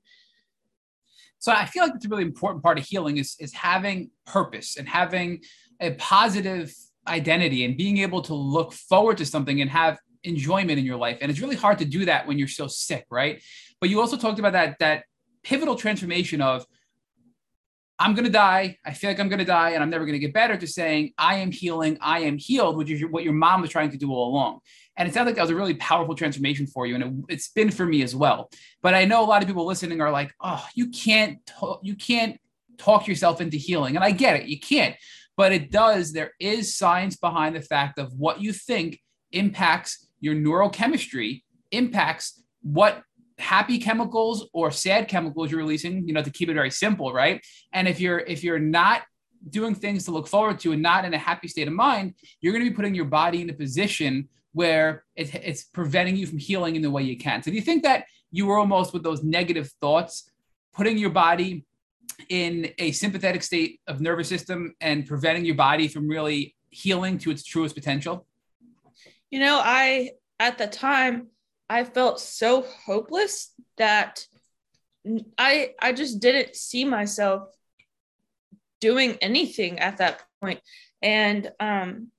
So I feel like it's a really important part of healing is, is having purpose and having a positive identity and being able to look forward to something and have enjoyment in your life. And it's really hard to do that when you're so sick, right? But you also talked about that that pivotal transformation of I'm going to die. I feel like I'm going to die and I'm never going to get better to saying, I am healing. I am healed, which is what your mom was trying to do all along. And it sounds like that was a really powerful transformation for you. And it, it's been for me as well. But I know a lot of people listening are like, oh, you can't, you can't talk yourself into healing. And I get it. You can't. But it does, there is science behind the fact of what you think impacts your neurochemistry, impacts what happy chemicals or sad chemicals you're releasing you know to keep it very simple right and if you're if you're not doing things to look forward to and not in a happy state of mind you're going to be putting your body in a position where it, it's preventing you from healing in the way you can so do you think that you were almost with those negative thoughts putting your body in a sympathetic state of nervous system and preventing your body from really healing to its truest potential you know i at the time I felt so hopeless that I I just didn't see myself doing anything at that point. And um,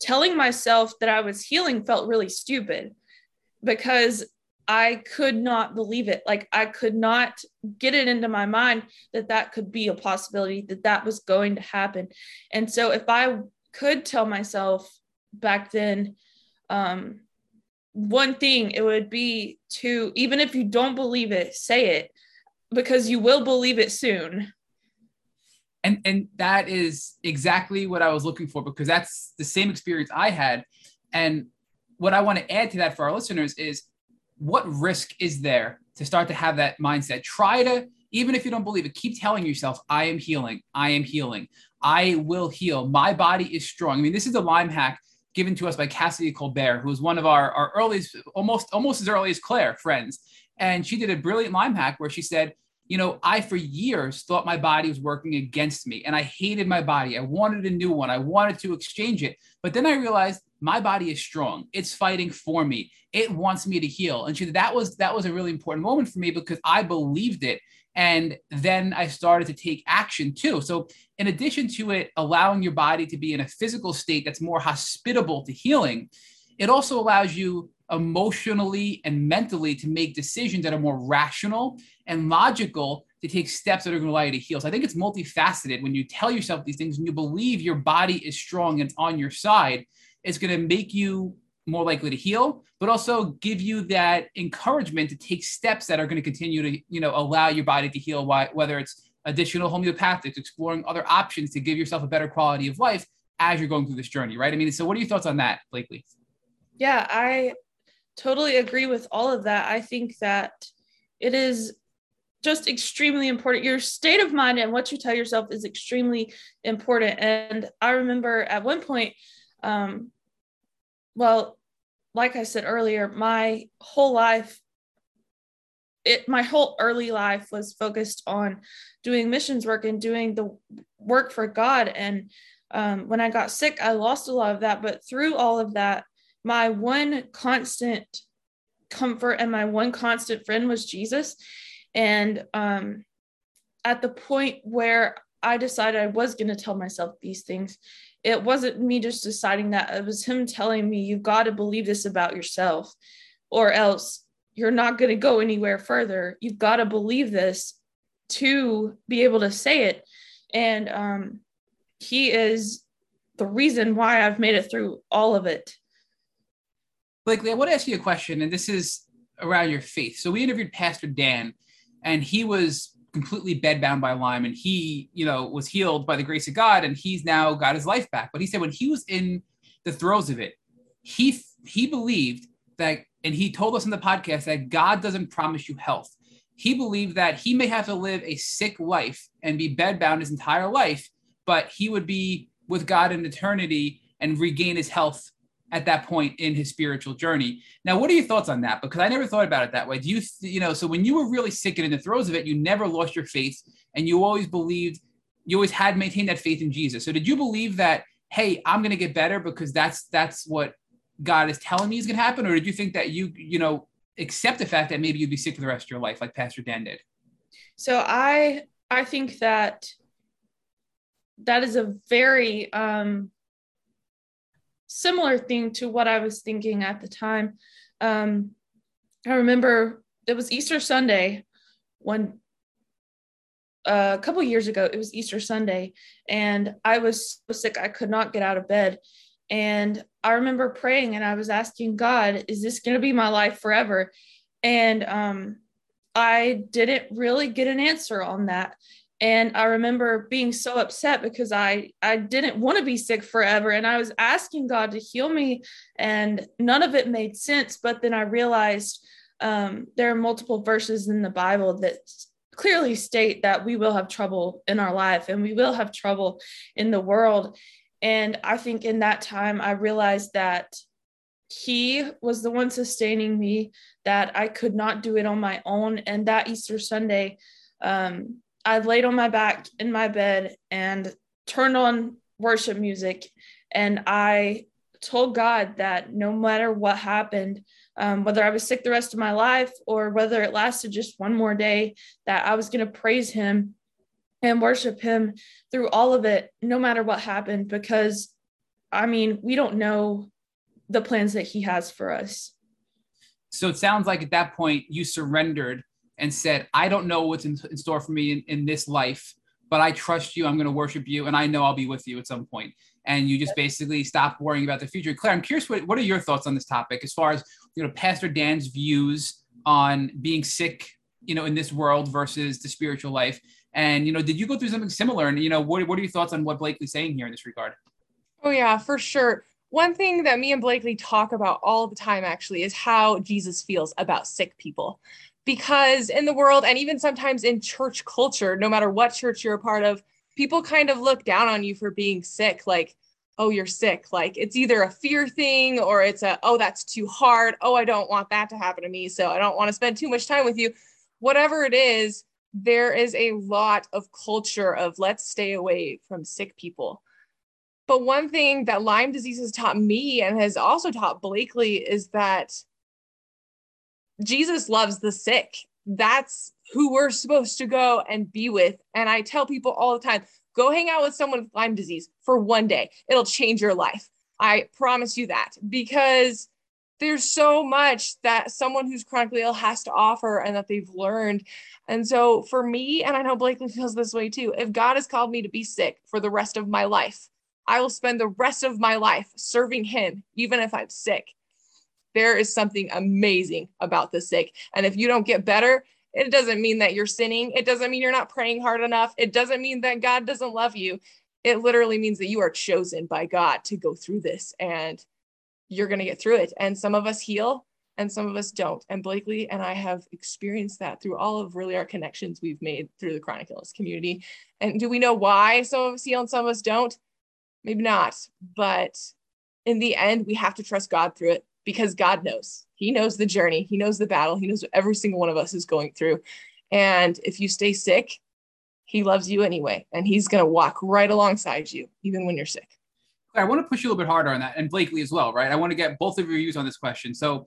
telling myself that I was healing felt really stupid because I could not believe it. Like I could not get it into my mind that that could be a possibility, that that was going to happen. And so if I could tell myself back then, um, one thing it would be to even if you don't believe it say it because you will believe it soon and and that is exactly what i was looking for because that's the same experience i had. And what i want to add to that for our listeners is what risk is there to start to have that mindset? Try to even if you don't believe it keep telling yourself i am healing i am healing i will heal my body is strong. I mean this is a Lyme hack given to us by Cassidy Colbert, who was one of our, our earliest, almost almost as early as Claire friends. And she did a brilliant Lyme hack where she said, you know, I for years thought my body was working against me and I hated my body. I wanted a new one. I wanted to exchange it. But then I realized my body is strong. It's fighting for me. It wants me to heal. And she that was that was a really important moment for me because I believed it. And then I started to take action too. So, in addition to it allowing your body to be in a physical state that's more hospitable to healing, it also allows you emotionally and mentally to make decisions that are more rational and logical to take steps that are going to allow you to heal. So I think it's multifaceted when you tell yourself these things and you believe your body is strong and it's on your side, it's going to make you more likely to heal, but also give you that encouragement to take steps that are going to continue to, you know, allow your body to heal. Whether it's additional homeopathics, exploring other options to give yourself a better quality of life as you're going through this journey, right? I mean, so what are your thoughts on that, Blakely? Yeah, I totally agree with all of that. I think that it is just extremely important. Your state of mind and what you tell yourself is extremely important. And I remember at one point, um, well, like I said earlier, my whole life, it my whole early life was focused on doing missions work and doing the work for God. And um, when I got sick, I lost a lot of that. But through all of that, my one constant comfort and my one constant friend was Jesus. And um, at the point where I decided I was going to tell myself these things, it wasn't me just deciding that it was him telling me "You've got to believe this about yourself or else you're not going to go anywhere further. You've got to believe this to be able to say it. And um, he is the reason why i've made it through all of it blakely i want to ask you a question and this is around your faith so we interviewed pastor dan and he was completely bedbound by Lyme and he, you know, was healed by the grace of God and he's now got his life back. But he said when he was in the throes of it, he he believed that and he told us in the podcast that God doesn't promise you health. He believed that he may have to live a sick life and be bedbound his entire life, but he would be with God in eternity and regain his health at that point in his spiritual journey. Now, what are your thoughts on that? Because I never thought about it that way. Do you, you know, so when you were really sick and in the throes of it, you never lost your faith and you always believed, you always had maintained that faith in Jesus. So did you believe that, hey, I'm going to get better because that's, that's what God is telling me is going to happen? Or did you think that you, you know, accept the fact that maybe you'd be sick for the rest of your life, like Pastor Dan did? So I, I think that that is a very, um, similar thing to what I was thinking at the time. Um, I remember it was Easter Sunday when uh, a couple years ago. It was Easter Sunday, and I was so sick I could not get out of bed. And I remember praying and I was asking God, "Is this going to be my life forever?" And um, I didn't really get an answer on that. And I remember being so upset because I I didn't want to be sick forever, and I was asking God to heal me, and none of it made sense. But then I realized um, there are multiple verses in the Bible that clearly state that we will have trouble in our life and we will have trouble in the world. And I think in that time, I realized that he was the one sustaining me, that I could not do it on my own. And that Easter Sunday, um, I laid on my back in my bed and turned on worship music. And I told God that no matter what happened, um, whether I was sick the rest of my life or whether it lasted just one more day, that I was going to praise Him and worship Him through all of it, no matter what happened, because I mean, we don't know the plans that He has for us. So it sounds like at that point you surrendered and said, I don't know what's in, in store for me in, in this life, but I trust you. I'm going to worship you, and I know I'll be with you at some point. And you just basically stop worrying about the future. Claire, I'm curious, what, what are your thoughts on this topic as far as you know Pastor Dan's views on being sick, you know, in this world versus the spiritual life? And you know, did you go through something similar? And you know, what what are your thoughts on what Blakely's saying here in this regard? Oh yeah, for sure. One thing that me and Blakely talk about all the time actually is how Jesus feels about sick people because in the world and even sometimes in church culture no matter what church you're a part of people kind of look down on you for being sick like oh you're sick. Like it's either a fear thing or it's a oh that's too hard. Oh i don't want that to happen to me so i don't want to spend too much time with you. Whatever it is there is a lot of culture of let's stay away from sick people. But one thing that lyme disease has taught me and has also taught blakely is that Jesus loves the sick. That's who we're supposed to go and be with. And I tell people all the time go hang out with someone with Lyme disease for one day, it'll change your life. I promise you that because there's so much that someone who's chronically ill has to offer and that they've learned. And so for me, and I know Blakely feels this way too, if God has called me to be sick for the rest of my life, I will spend the rest of my life serving Him, even if I'm sick there is something amazing about the sick. And if you don't get better, it doesn't mean that you're sinning. It doesn't mean you're not praying hard enough. It doesn't mean that God doesn't love you. It literally means that you are chosen by God to go through this and you're going to get through it. And some of us heal and some of us don't. And Blakely and I have experienced that through all of really our connections we've made through the chronic illness community. And do we know why some of us heal and some of us don't? Maybe not. But in the end, we have to trust God through it because God knows. He knows the journey, He knows the battle, He knows what every single one of us is going through. And if you stay sick, He loves you anyway, and He's going to walk right alongside you, even when you're sick. I want to push you a little bit harder on that, and Blakely as well, right? I want to get both of your views on this question. So,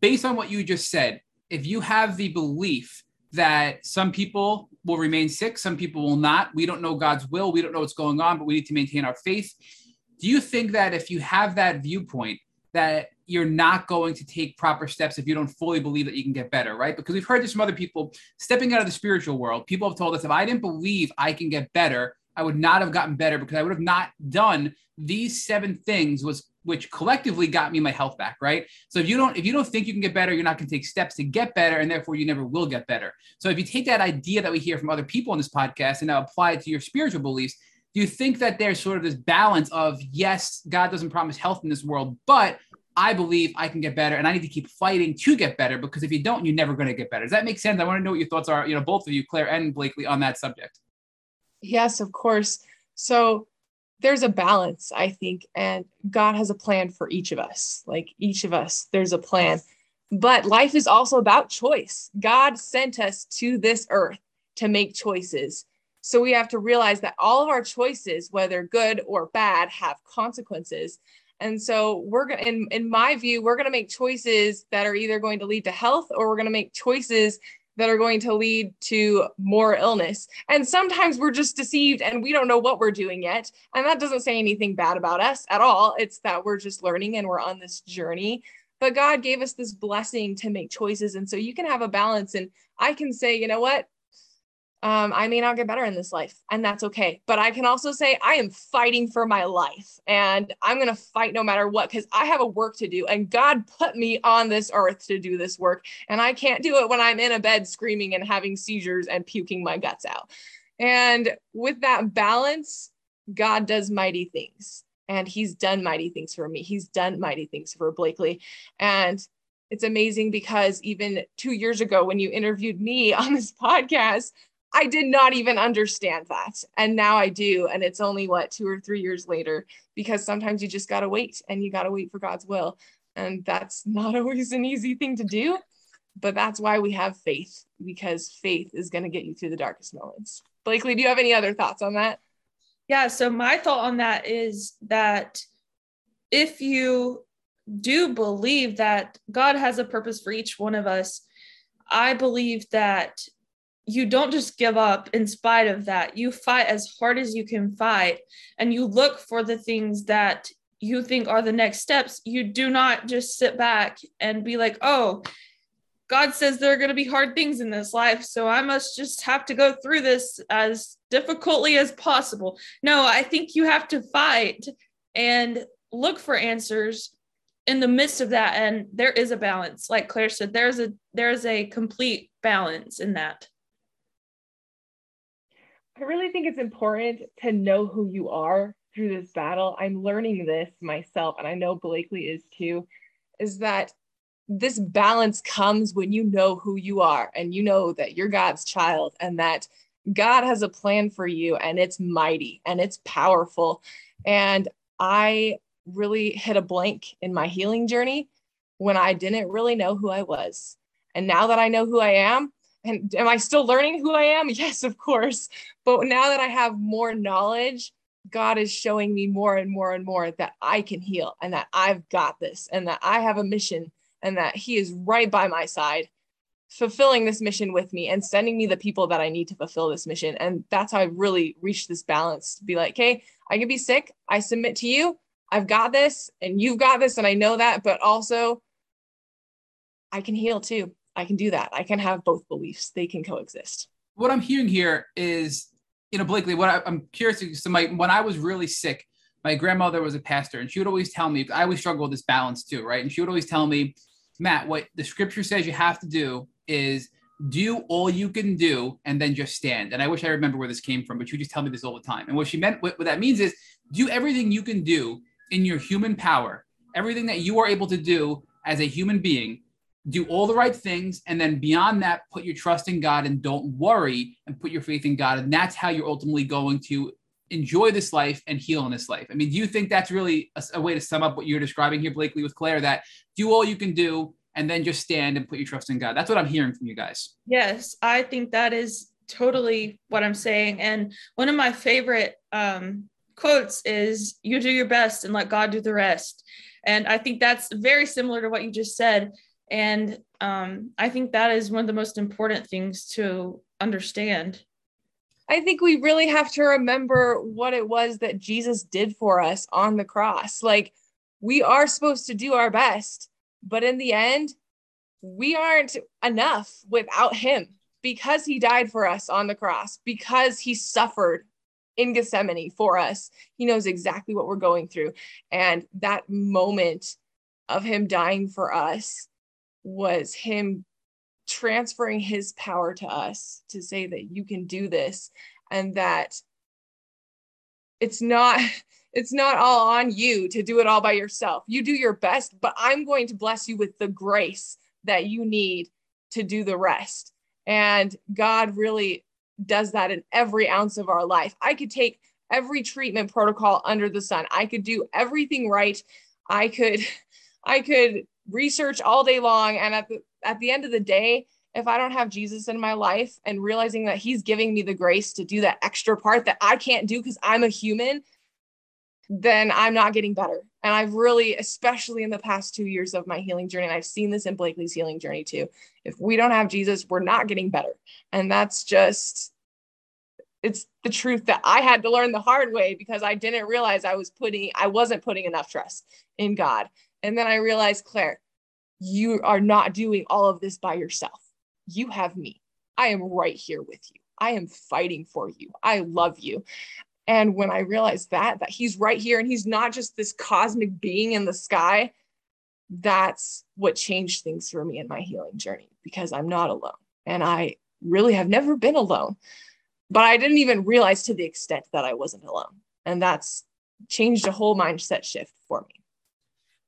based on what you just said, if you have the belief that some people will remain sick, some people will not, we don't know God's will, we don't know what's going on, but we need to maintain our faith. Do you think that if you have that viewpoint, that you're not going to take proper steps if you don't fully believe that you can get better, right? Because we've heard this from other people stepping out of the spiritual world. People have told us if I didn't believe I can get better, I would not have gotten better because I would have not done these seven things was which collectively got me my health back, right? So if you don't if you don't think you can get better, you're not going to take steps to get better and therefore you never will get better. So if you take that idea that we hear from other people in this podcast and now apply it to your spiritual beliefs, do you think that there's sort of this balance of yes, God doesn't promise health in this world, but I believe I can get better and I need to keep fighting to get better because if you don't, you're never going to get better. Does that make sense? I want to know what your thoughts are, you know, both of you, Claire and Blakely, on that subject. Yes, of course. So there's a balance, I think, and God has a plan for each of us. Like each of us, there's a plan. But life is also about choice. God sent us to this earth to make choices. So we have to realize that all of our choices, whether good or bad, have consequences. And so we're going in, in my view, we're going to make choices that are either going to lead to health or we're going to make choices that are going to lead to more illness. And sometimes we're just deceived and we don't know what we're doing yet. And that doesn't say anything bad about us at all. It's that we're just learning and we're on this journey. But God gave us this blessing to make choices. And so you can have a balance. And I can say, you know what? Um, I may not get better in this life, and that's okay. But I can also say I am fighting for my life, and I'm to fight no matter what because I have a work to do, and God put me on this earth to do this work, and I can't do it when I'm in a bed screaming and having seizures and puking my guts out. And with that balance, God does mighty things, and He's done mighty things for me. He's done mighty things for Blakely, and it's amazing because even two years ago, when you interviewed me on this podcast, I did not even understand that. And now I do. And it's only what, two or three years later, because sometimes you just got to wait and you got to wait for God's will. And that's not always an easy thing to do. But that's why we have faith, because faith is going to get you through the darkest moments. Blakely, do you have any other thoughts on that? Yeah. So, my thought on that is that if you do believe that God has a purpose for each one of us, I believe that you don't just give up in spite of that. You fight as hard as you can fight and you look for the things that you think are the next steps. You do not just sit back and be like, oh, God says there are going to be hard things in this life. So I must just have to go through this as difficultly as possible. No, I think you have to fight and look for answers in the midst of that. And there is a balance. Like Claire said, there's a there's a complete balance in that. I really think it's important to know who you are through this battle. I'm learning this myself, and I know Blakely is too, is that this balance comes when you know who you are and you know that you're God's child and that God has a plan for you and it's mighty and it's powerful. And I really hit a blank in my healing journey when I didn't really know who I was. And now that I know who I am, and am I still learning who I am? Yes, of course. But now that I have more knowledge, God is showing me more and more and more that I can heal and that I've got this and that I have a mission and that He is right by my side, fulfilling this mission with me and sending me the people that I need to fulfill this mission. And that's how I really reached this balance to be like, hey, I can be sick. I submit to you. I've got this and you've got this. And I know that, but also I can heal too. I can do that. I can have both beliefs. They can coexist. What I'm hearing here is, you know, Blakely, what I, am curious to, so my, when I was really sick, my grandmother was a pastor and she would always tell me, I always struggle with this balance too, right? And she would always tell me, Matt, what the scripture says you have to do is do all you can do and then just stand. And I wish I remember where this came from, but you just tell me this all the time. And what she meant, what, what that means is do everything you can do in your human power, everything that you are able to do as a human being do all the right things and then beyond that put your trust in god and don't worry and put your faith in god. And that's how you're ultimately going to enjoy this life and heal in this life. I mean do you think that's really a, a, way to sum up what you're describing here blakely with claire that do all you can do and then just stand and put your trust in god? That's what i'm hearing from you guys. Yes i think that is totally what i'm saying. And one of my favorite um, quotes is you do your best and let god do the rest. And i think that's very similar to what you just said and um, I think that is one of the most important things to understand. I think we really have to remember what it was that Jesus did for us on the cross. Like, we are supposed to do our best, but in the end, we aren't enough without him because he died for us on the cross, because he suffered in Gethsemane for us. He knows exactly what we're going through. And that moment of him dying for us was him transferring his power to us to say that you can do this and that it's not it's not all on you to do it all by yourself. You do your best but i'm going to bless you with the grace that you need to do the rest. And god really does that in every ounce of our life. I could take every treatment protocol under the sun. I could do everything right. I could i could research all day long. And at the at the end of the day if i don't have jesus in my life and realizing that he's giving me the grace to do that extra part that i can't do because i'm a human then i'm not getting better. And i've really especially in the past two years of my healing journey and i've seen this in blakely's healing journey too if we don't have jesus we're not getting better. And that's just it's the truth that i had to learn the hard way because i didn't realize i was putting i wasn't putting enough trust in god and then I realized, Claire, you are not doing all of this by yourself. You have me. I am right here with you. I am fighting for you. I love you. And when I realized that, that he's right here and he's not just this cosmic being in the sky, that's what changed things for me in my healing journey because I'm not alone. And I really have never been alone. But I didn't even realize to the extent that I wasn't alone. And that's changed a whole mindset shift for me.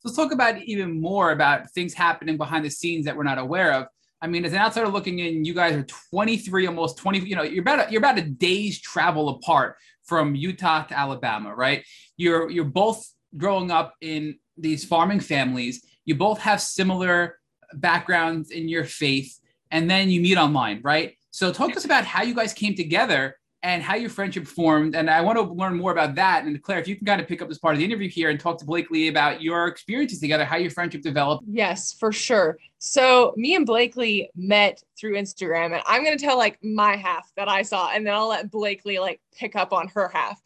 Let's talk about even more about things happening behind the scenes that we're not aware of. I mean, as an outsider looking in, you guys are 23, almost 20. You know, you're about a, you're about a day's travel apart from Utah to Alabama, right? You're you're both growing up in these farming families. You both have similar backgrounds in your faith, and then you meet online, right? So talk to us about how you guys came together and how your friendship formed. And I want to learn more about that. And Claire, if you can kind of pick up this part of the interview here and talk to Blakely about your experiences together, how your friendship developed. Yes, for sure. So me and Blakely met through Instagram, and I'm going to tell like my half that I saw, and then I'll let Blakely like pick up on her half.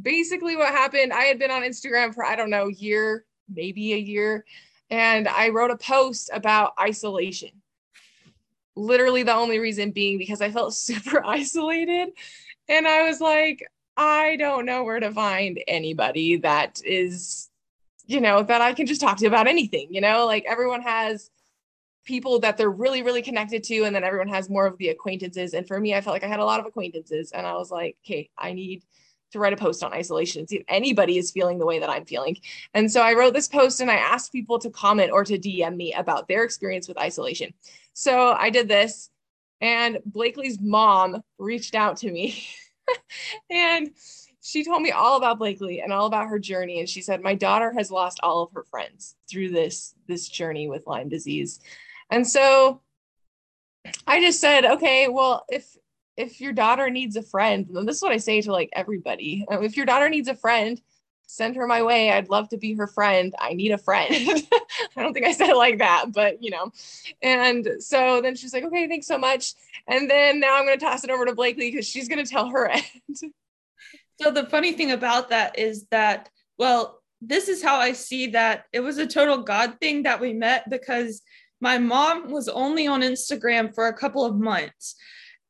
Basically, what happened, I had been on Instagram for, I don't know, year, maybe a year. And I wrote a post about isolation literally the only reason being because I felt super isolated and I was like, I don't know where to find anybody that is, you know, that I can just talk to about anything, you know, like everyone has people that they're really, really connected to, and then everyone has more of the acquaintances. And for me, I felt like I had a lot of acquaintances, and I was like, okay, I need to write a post on isolation, see if anybody is feeling the way that I'm feeling. And so I wrote this post and I asked people to comment or to DM me about their experience with isolation. So I did this and Blakely's mom reached out to me and she told me all about Blakely and all about her journey. And she said, My daughter has lost all of her friends through this, this journey with Lyme disease. And so I just said, okay, well, if if your daughter needs a friend, this is what I say to like everybody. Um, if your daughter needs a friend, send her my way. I'd love to be her friend. I need a friend. I don't think I said it like that, but you know. And so then she's like, okay, thanks so much. And then now I'm going to toss it over to Blakely because she's going to tell her end. so the funny thing about that is that, well, this is how I see that it was a total God thing that we met because my mom was only on Instagram for a couple of months.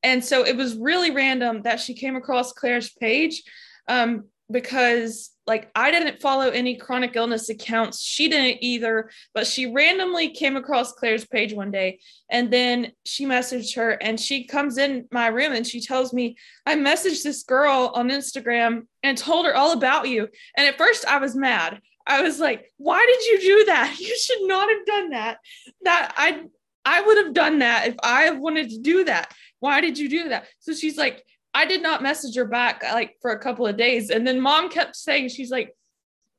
And so it was really random that she came across Claire's page um, because like I didn't follow any chronic illness accounts. She didn't either, but she randomly came across Claire's page one day and then she messaged her and she comes in my room and she tells me, I messaged this girl on Instagram and told her all about you. And at first I was mad. I was like, why did you do that? You should not have done that. That I I would have done that if I wanted to do that. Why did you do that? So she's like, I did not message her back like for a couple of days. And then mom kept saying, she's like,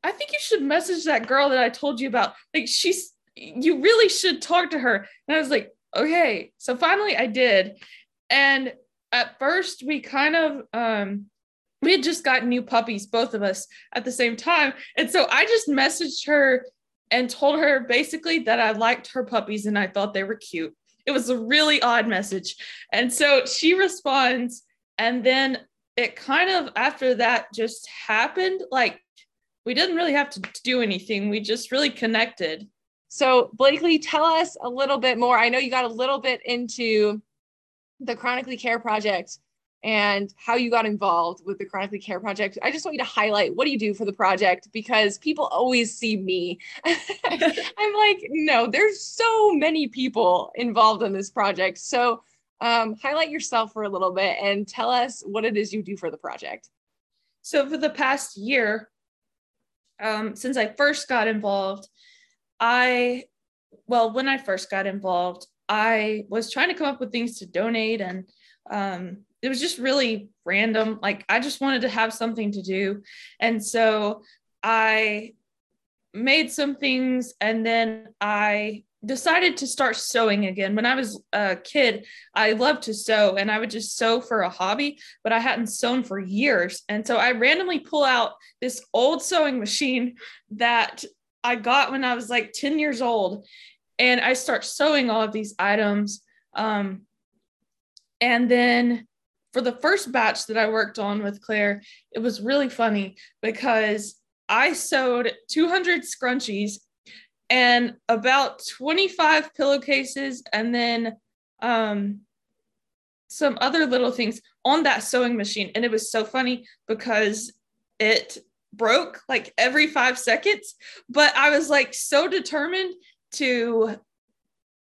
I think you should message that girl that I told you about. Like, she's, you really should talk to her. And I was like, okay. So finally I did. And at first we kind of, um, we had just gotten new puppies, both of us at the same time. And so I just messaged her and told her basically that I liked her puppies and I thought they were cute. It was a really odd message. And so she responds, and then it kind of after that just happened like we didn't really have to do anything. We just really connected. So blakely tell us a little bit more. I know you got a little bit into the chronically care project and how you got involved with the chronically care project. I just want you to highlight what do you do for the project? Because people always see me. I'm like no there's so many people involved in this project. So um, highlight yourself for a little bit and tell us what it is you do for the project. So, for the past year, um, since I first got involved, I, well, when I first got involved, I was trying to come up with things to donate, and um, it was just really random. Like, I just wanted to have something to do. And so I made some things, and then I decided to start sewing again. When I was a kid, I loved to sew and I would just sew for a hobby, but I hadn't sewn for years. And so I randomly pull out this old sewing machine that I got when I was like 10 years old. And I start sewing all of these items. Um, and then for the first batch that I worked on with Claire, it was really funny because I sewed 200 scrunchies and about 25 pillowcases and then um some other little things on that sewing machine. And it was so funny because it broke like every five seconds. But I was like so determined to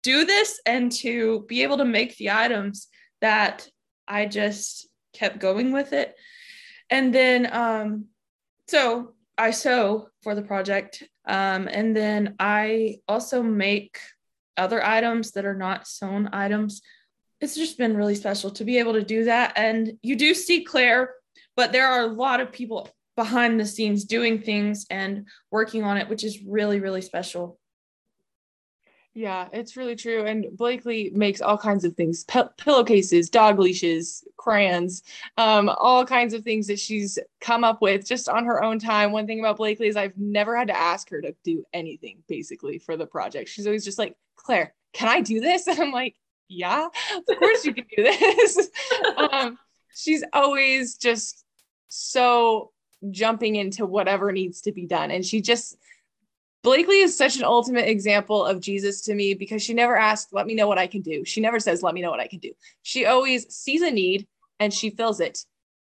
do this and to be able to make the items that I just kept going with it. And then, um, so I sew for the project. Um, and then I also make other items that are not sewn items. It's just been really special to be able to do that. And you do see Claire, but there are a lot of people behind the scenes doing things and working on it, which is really, really special. Yeah, it's really true. And Blakely makes all kinds of things P- pillowcases, dog leashes, crayons, um, all kinds of things that she's come up with just on her own time. One thing about Blakely is I've never had to ask her to do anything basically for the project. She's always just like, Claire, can I do this? And I'm like, yeah, of course you can do this. um, she's always just so jumping into whatever needs to be done. And she just, Blakely is such an ultimate example of Jesus to me because she never asks, let me know what I can do. She never says, let me know what I can do. She always sees a need and she fills it.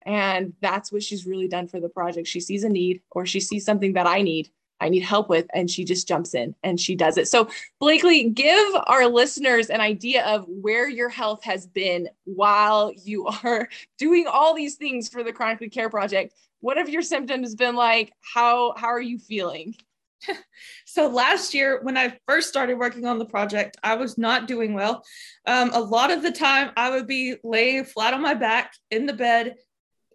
And that's what she's really done for the project. She sees a need or she sees something that I need, I need help with, and she just jumps in and she does it. So, Blakely, give our listeners an idea of where your health has been while you are doing all these things for the Chronically Care Project. What have your symptoms been like? How, how are you feeling? so last year when i first started working on the project i was not doing well. Um, a lot of the time i would be laying flat on my back in the bed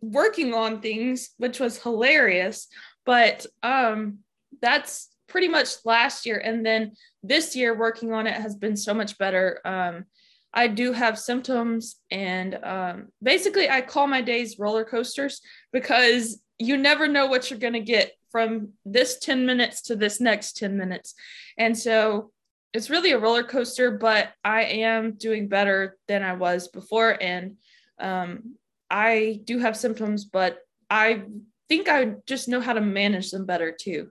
working on things which was hilarious. But um, that's pretty much last year. And then this year working on it has been so much better. Um, i do have symptoms and um, basically i call my days roller coasters because you never know what you're going to get from this 10 minutes to this next 10 minutes. And so it's really a roller coaster, but I am doing better than I was before. And um, I do have symptoms, but I think I just know how to manage them better too.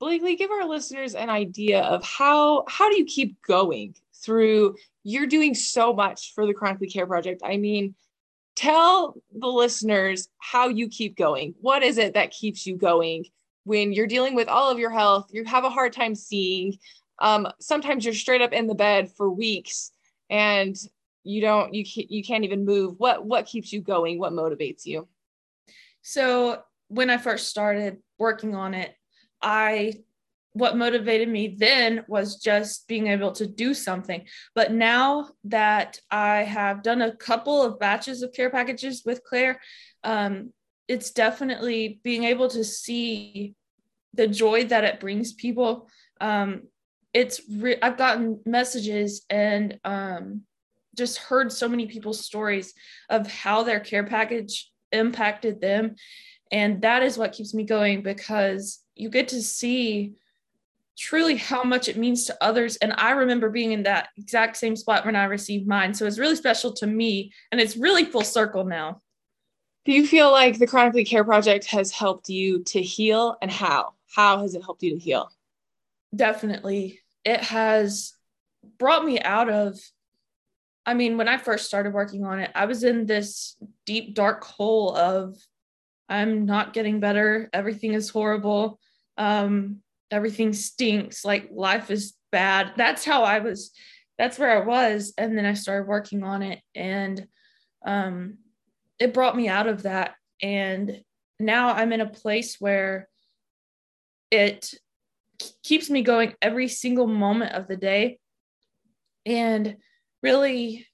Blakely, give our listeners an idea of how how do you keep going through you're doing so much for the chronically care project. I mean, tell the listeners how you keep going. What is it that keeps you going when you're dealing with all of your health? You have a hard time seeing. Um, sometimes you're straight up in the bed for weeks and you don't you can't, you can't even move. What what keeps you going? What motivates you? So when I first started working on it, I what motivated me then was just being able to do something. But now that I have done a couple of batches of care packages with Claire, um, it's definitely being able to see the joy that it brings people. Um, it's re- I've gotten messages and um, just heard so many people's stories of how their care package impacted them, and that is what keeps me going because you get to see truly how much it means to others. And I remember being in that exact same spot when I received mine. So it's really special to me and it's really full circle now. Do you feel like the Chronically Care Project has helped you to heal and how? How has it helped you to heal? Definitely. It has brought me out of I mean, when I first started working on it, I was in this deep, dark hole of I'm not getting better. Everything is horrible. Um, everything stinks like life is bad. That's how i was that's where i was and then i started working on it and um it brought me out of that and now i'm in a place where it keeps me going every single moment of the day and really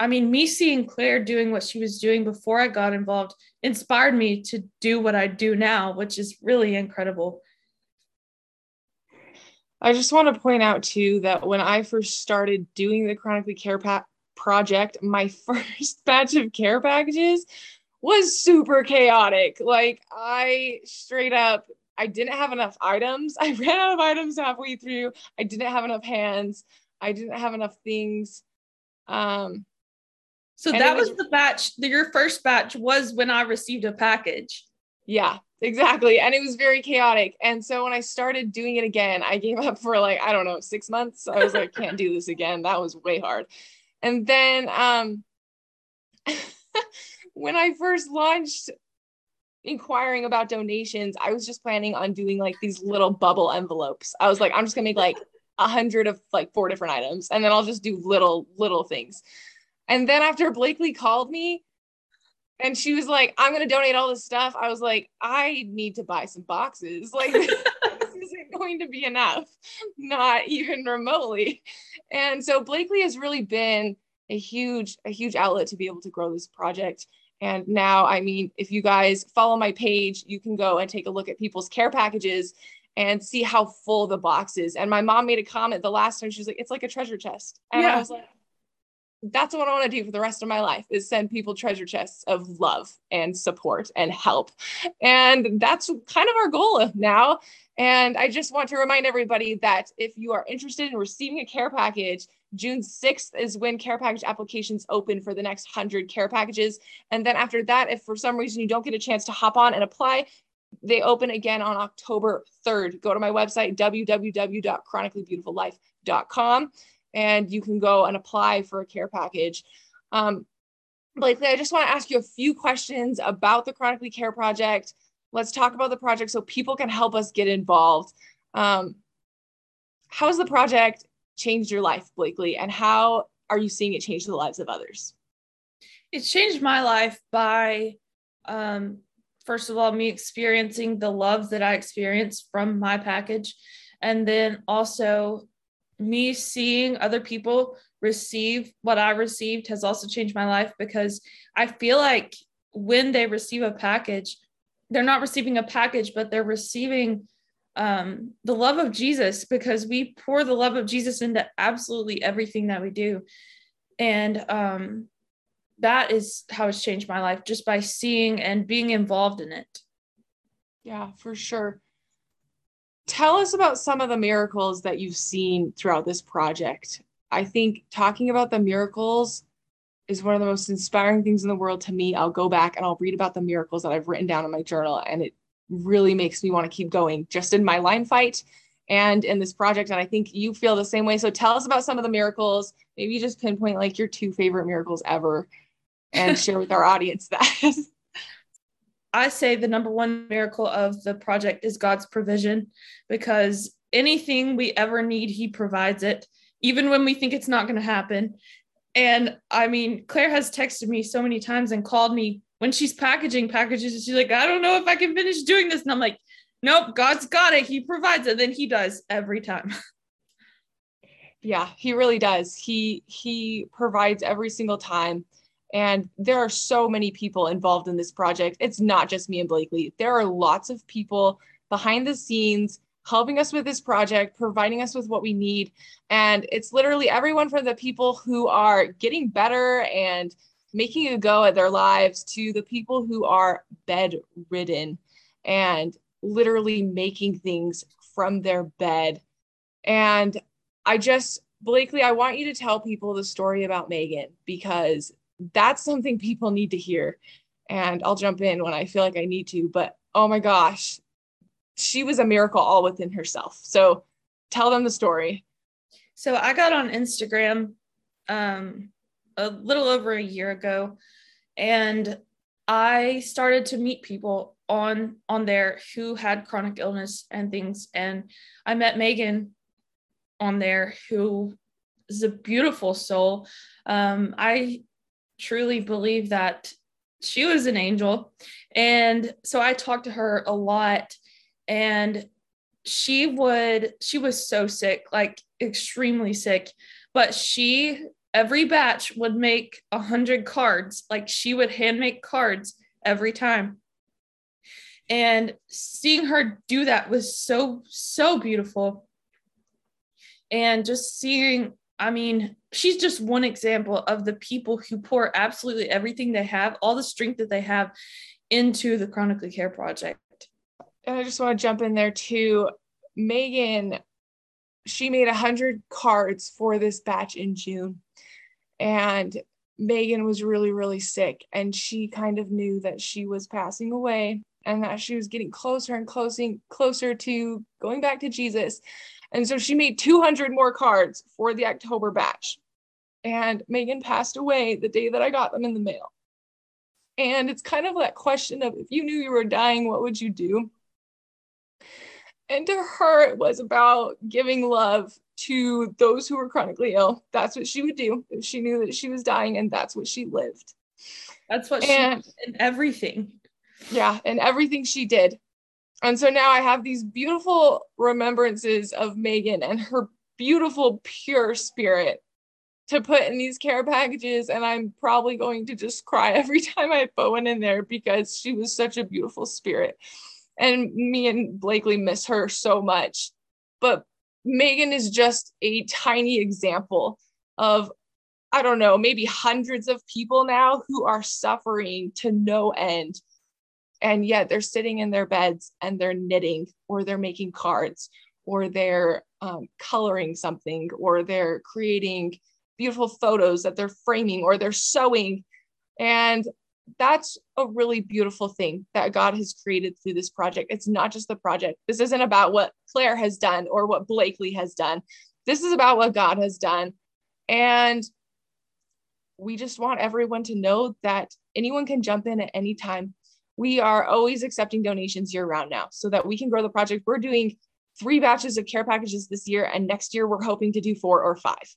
i mean me seeing claire doing what she was doing before i got involved inspired me to do what i do now which is really incredible I just want to point out too that when I first started doing the chronically care pa- project, my first batch of care packages was super chaotic. Like I straight up I didn't have enough items. I ran out of items halfway through. I didn't have enough hands. I didn't have enough things. Um so that was, was the batch, your first batch was when I received a package. Yeah, exactly. And it was very chaotic. And so when I started doing it again, I gave up for like, I don't know, six months. I was like, can't do this again. That was way hard. And then um, when I first launched inquiring about donations, I was just planning on doing like these little bubble envelopes. I was like, I'm just gonna make like a hundred of like four different items, and then I'll just do little little things. And then after Blakely called me and she was like, I'm gonna donate all this stuff. I was like, I need to buy some boxes. Like this isn't going to be enough, not even remotely. And so Blakely has really been a huge, a huge outlet to be able to grow this project. And now, I mean, if you guys follow my page, you can go and take a look at people's care packages and see how full the box is. And my mom made a comment the last time. She was like, it's like a treasure chest. And yeah. I was like, that's what I want to do for the rest of my life is send people treasure chests of love and support and help. And that's kind of our goal now. And I just want to remind everybody that if you are interested in receiving a care package, June 6th is when care package applications open for the next 100 care packages. And then after that, if for some reason you don't get a chance to hop on and apply, they open again on October 3rd. Go to my website, www.chronicallybeautifullife.com, and you can go and apply for a care package. Um, Blakely, I just want to ask you a few questions about the Chronically Care Project. Let's talk about the project so people can help us get involved. Um, how's the project changed your life, Blakely, and how are you seeing it change the lives of others? It's changed my life by, um, first of all, me experiencing the love that I experienced from my package, and then also me seeing other people receive what I received has also changed my life because I feel like when they receive a package, they're not receiving a package, but they're receiving um, the love of Jesus because we pour the love of Jesus into absolutely everything that we do. And um, that is how it's changed my life just by seeing and being involved in it. Yeah, for sure. Tell us about some of the miracles that you've seen throughout this project. I think talking about the miracles is one of the most inspiring things in the world to me. I'll go back and I'll read about the miracles that I've written down in my journal, and it really makes me want to keep going just in my Lyme fight and in this project. And I think you feel the same way. So tell us about some of the miracles. Maybe just pinpoint like your two favorite miracles ever and share with our audience that. I say the number one miracle of the project is God's provision because anything we ever need, He provides it, even when we think it's not going to happen. And I mean, Claire has texted me so many times and called me when she's packaging packages, she's like, I don't know if I can finish doing this. And I'm like, nope, God's got it. He provides it. Then he does every time. yeah, he really does. He he provides every single time. And there are so many people involved in this project. It's not just me and Blakely. There are lots of people behind the scenes helping us with this project, providing us with what we need. And it's literally everyone from the people who are getting better and making a go at their lives to the people who are bedridden and literally making things from their bed. And I just, Blakely, I want you to tell people the story about Megan because that's something people need to hear. And I'll jump in when I feel like I need to, but oh my gosh, she was a miracle all within herself. So tell them the story. So I got on Instagram um, a little over a year ago and I started to meet people on on there who had chronic illness and things and I met Megan on there who is a beautiful soul. Um, I truly believe that she was an angel and so I talked to her a lot and she would she was so sick like extremely sick but she every batch would make a hundred cards. Like she would hand make cards every time. And seeing her do that was so, so beautiful. And just seeing, I mean, she's just one example of the people who pour absolutely everything they have, all the strength that they have into the Chronically Care Project. And I just want to jump in there too. Megan, she made a hundred cards for this batch in June and Megan was really, really sick. And she kind of knew that she was passing away and that she was getting closer and closing closer to going back to Jesus. And so she made 200 more cards for the October batch. And Megan passed away the day that I got them in the mail. And it's kind of that question of if you knew you were dying, what would you do? And to her, it was about giving love to those who were chronically ill. That's what she would do if she knew that she was dying, and that's what she lived. That's what and, she and everything. Yeah, and everything she did. And so now I have these beautiful remembrances of Megan and her beautiful, pure spirit to put in these care packages. And I'm probably going to just cry every time I put one in there because she was such a beautiful spirit. And me and Blakely miss her so much. But Megan is just a tiny example of, I don't know, maybe hundreds of people now who are suffering to no end. And yet they're sitting in their beds and they're knitting or they're making cards or they're um, coloring something or they're creating beautiful photos that they're framing or they're sewing. And that's a really beautiful thing that God has created through this project. It's not just the project. This isn't about what Claire has done or what Blakely has done. This is about what God has done. And we just want everyone to know that anyone can jump in at any time. We are always accepting donations year round now so that we can grow the project. We're doing three batches of care packages this year, and next year we're hoping to do four or five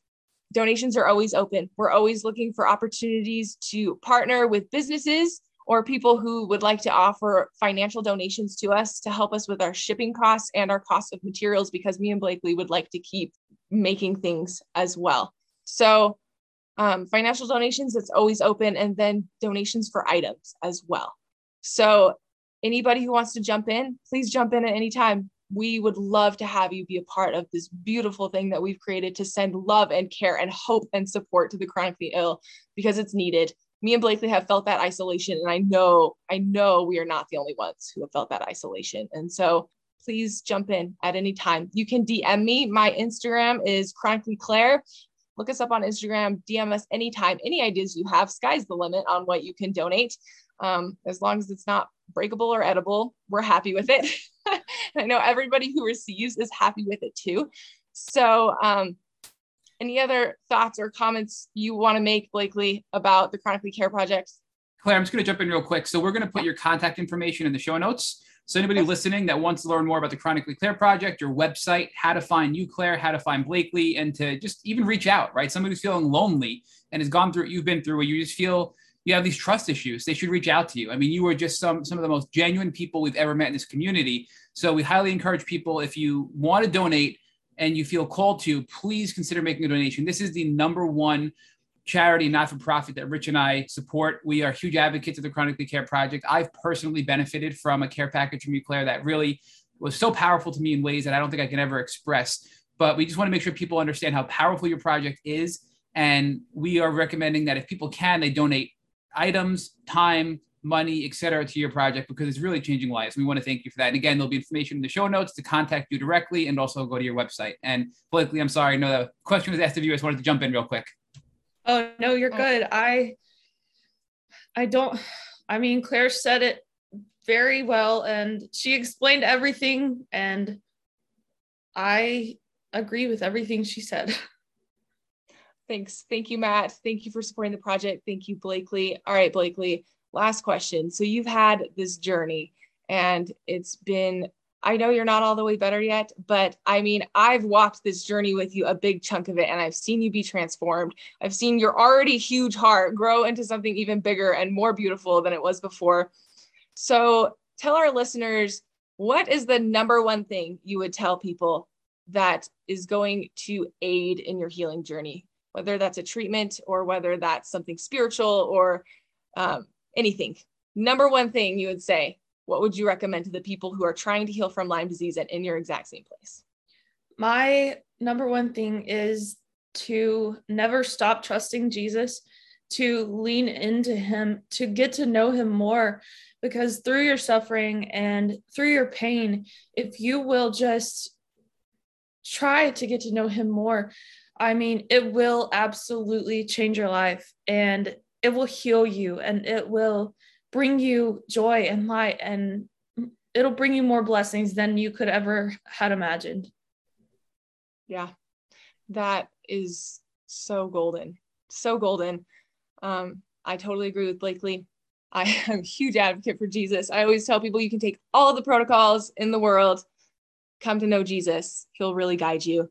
donations are always open. We're always looking for opportunities to partner with businesses or people who would like to offer financial donations to us to help us with our shipping costs and our cost of materials because me and Blakely would like to keep making things as well. So, um, financial donations, it's always open, and then donations for items as well. So, anybody who wants to jump in, please jump in at any time we would love to have you be a part of this beautiful thing that we've created to send love and care and hope and support to the chronically ill because it's needed. Me and Blakely have felt that isolation, and I know, I know we are not the only ones who have felt that isolation. And so please jump in at any time. You can DM me. My Instagram is chronically Claire. Look us up on Instagram, DM us anytime. Any ideas you have, sky's the limit on what you can donate. Um, as long as it's not breakable or edible, we're happy with it. I know everybody who receives is happy with it too. So, um, any other thoughts or comments you want to make, Blakely, about the Chronically Care projects? Claire, I'm just going to jump in real quick. So, we're going to put your contact information in the show notes. So, anybody listening that wants to learn more about the Chronically Claire project, your website, how to find you, Claire, how to find Blakely, and to just even reach out, right? Somebody who's feeling lonely and has gone through what you've been through, where you just feel you have these trust issues, they should reach out to you. I mean, you are just some some of the most genuine people we've ever met in this community. So we highly encourage people if you want to donate and you feel called to, please consider making a donation. This is the number one charity, not for profit that Rich and I support. We are huge advocates of the Chronically Care Project. I've personally benefited from a care package from you, Claire, that really was so powerful to me in ways that I don't think I can ever express. But we just want to make sure people understand how powerful your project is. And we are recommending that if people can, they donate items, time, money, etc., to your project because it's really changing lives. We want to thank you for that. And again, there'll be information in the show notes to contact you directly and also go to your website. And Blakely, I'm sorry, no, the question was asked of you. I just wanted to jump in real quick. Oh no, you're oh. good. I I don't I mean Claire said it very well and she explained everything and I agree with everything she said. Thanks. Thank you, Matt. Thank you for supporting the project. Thank you, Blakely. All right, Blakely, last question. So you've had this journey and it's been, I know you're not all the way better yet, but I mean, I've walked this journey with you, a big chunk of it, and I've seen you be transformed. I've seen your already huge heart grow into something even bigger and more beautiful than it was before. So tell our listeners, what is the number one thing you would tell people that is going to aid in your healing journey? whether that's a treatment or whether that's something spiritual or um, anything. Number one thing you would say, what would you recommend to the people who are trying to heal from Lyme disease and in your exact same place? My number one thing is to never stop trusting Jesus, to lean into Him, to get to know Him more. Because through your suffering and through your pain, if you will just try to get to know Him more, I mean, it will absolutely change your life and it will heal you and it will bring you joy and light and it'll bring you more blessings than you could ever had imagined. Yeah. That is so golden. so golden. Um, I totally agree with Blakely. I am a huge advocate for Jesus. I always tell people you can take all the protocols in the world, come to know Jesus. He'll really guide you.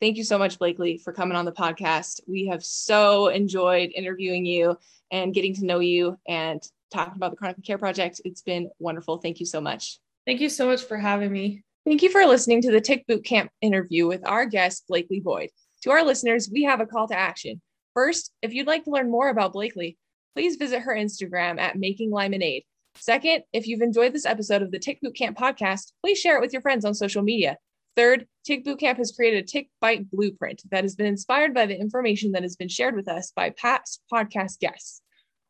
Thank you so much, Blakely, for coming on the podcast. We have so enjoyed interviewing you and getting to know you and talking about the Chronic Care Project. It's been wonderful. Thank you so much. Thank you so much for having me. Thank you for listening to the Tick Boot Camp interview with our guest, Blakely Boyd. To our listeners, we have a call to action. First, if you'd like to learn more about Blakely, please visit her Instagram at Making Lemonade. Second, if you've enjoyed this episode of the Tick Boot Camp podcast, please share it with your friends on social media. Third, Tick Boot Camp has created a Tick Bite blueprint that has been inspired by the information that has been shared with us by past podcast guests.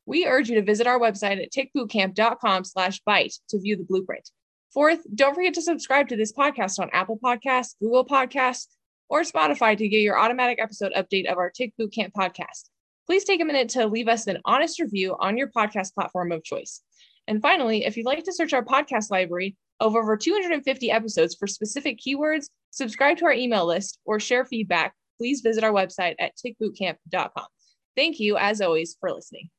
We urge you to visit our website at tickbootcamp.com slash bite to view the blueprint. Fourth, don't forget to subscribe to this podcast on Apple Podcasts, Google Podcasts, or Spotify to get your automatic episode update of our Tick Boot Camp podcast. Please take a minute to leave us an honest review on your podcast platform of choice. And finally, if you'd like to search our podcast library, of over 250 episodes for specific keywords, subscribe to our email list, or share feedback, please visit our website at tickbootcamp.com. Thank you, as always, for listening.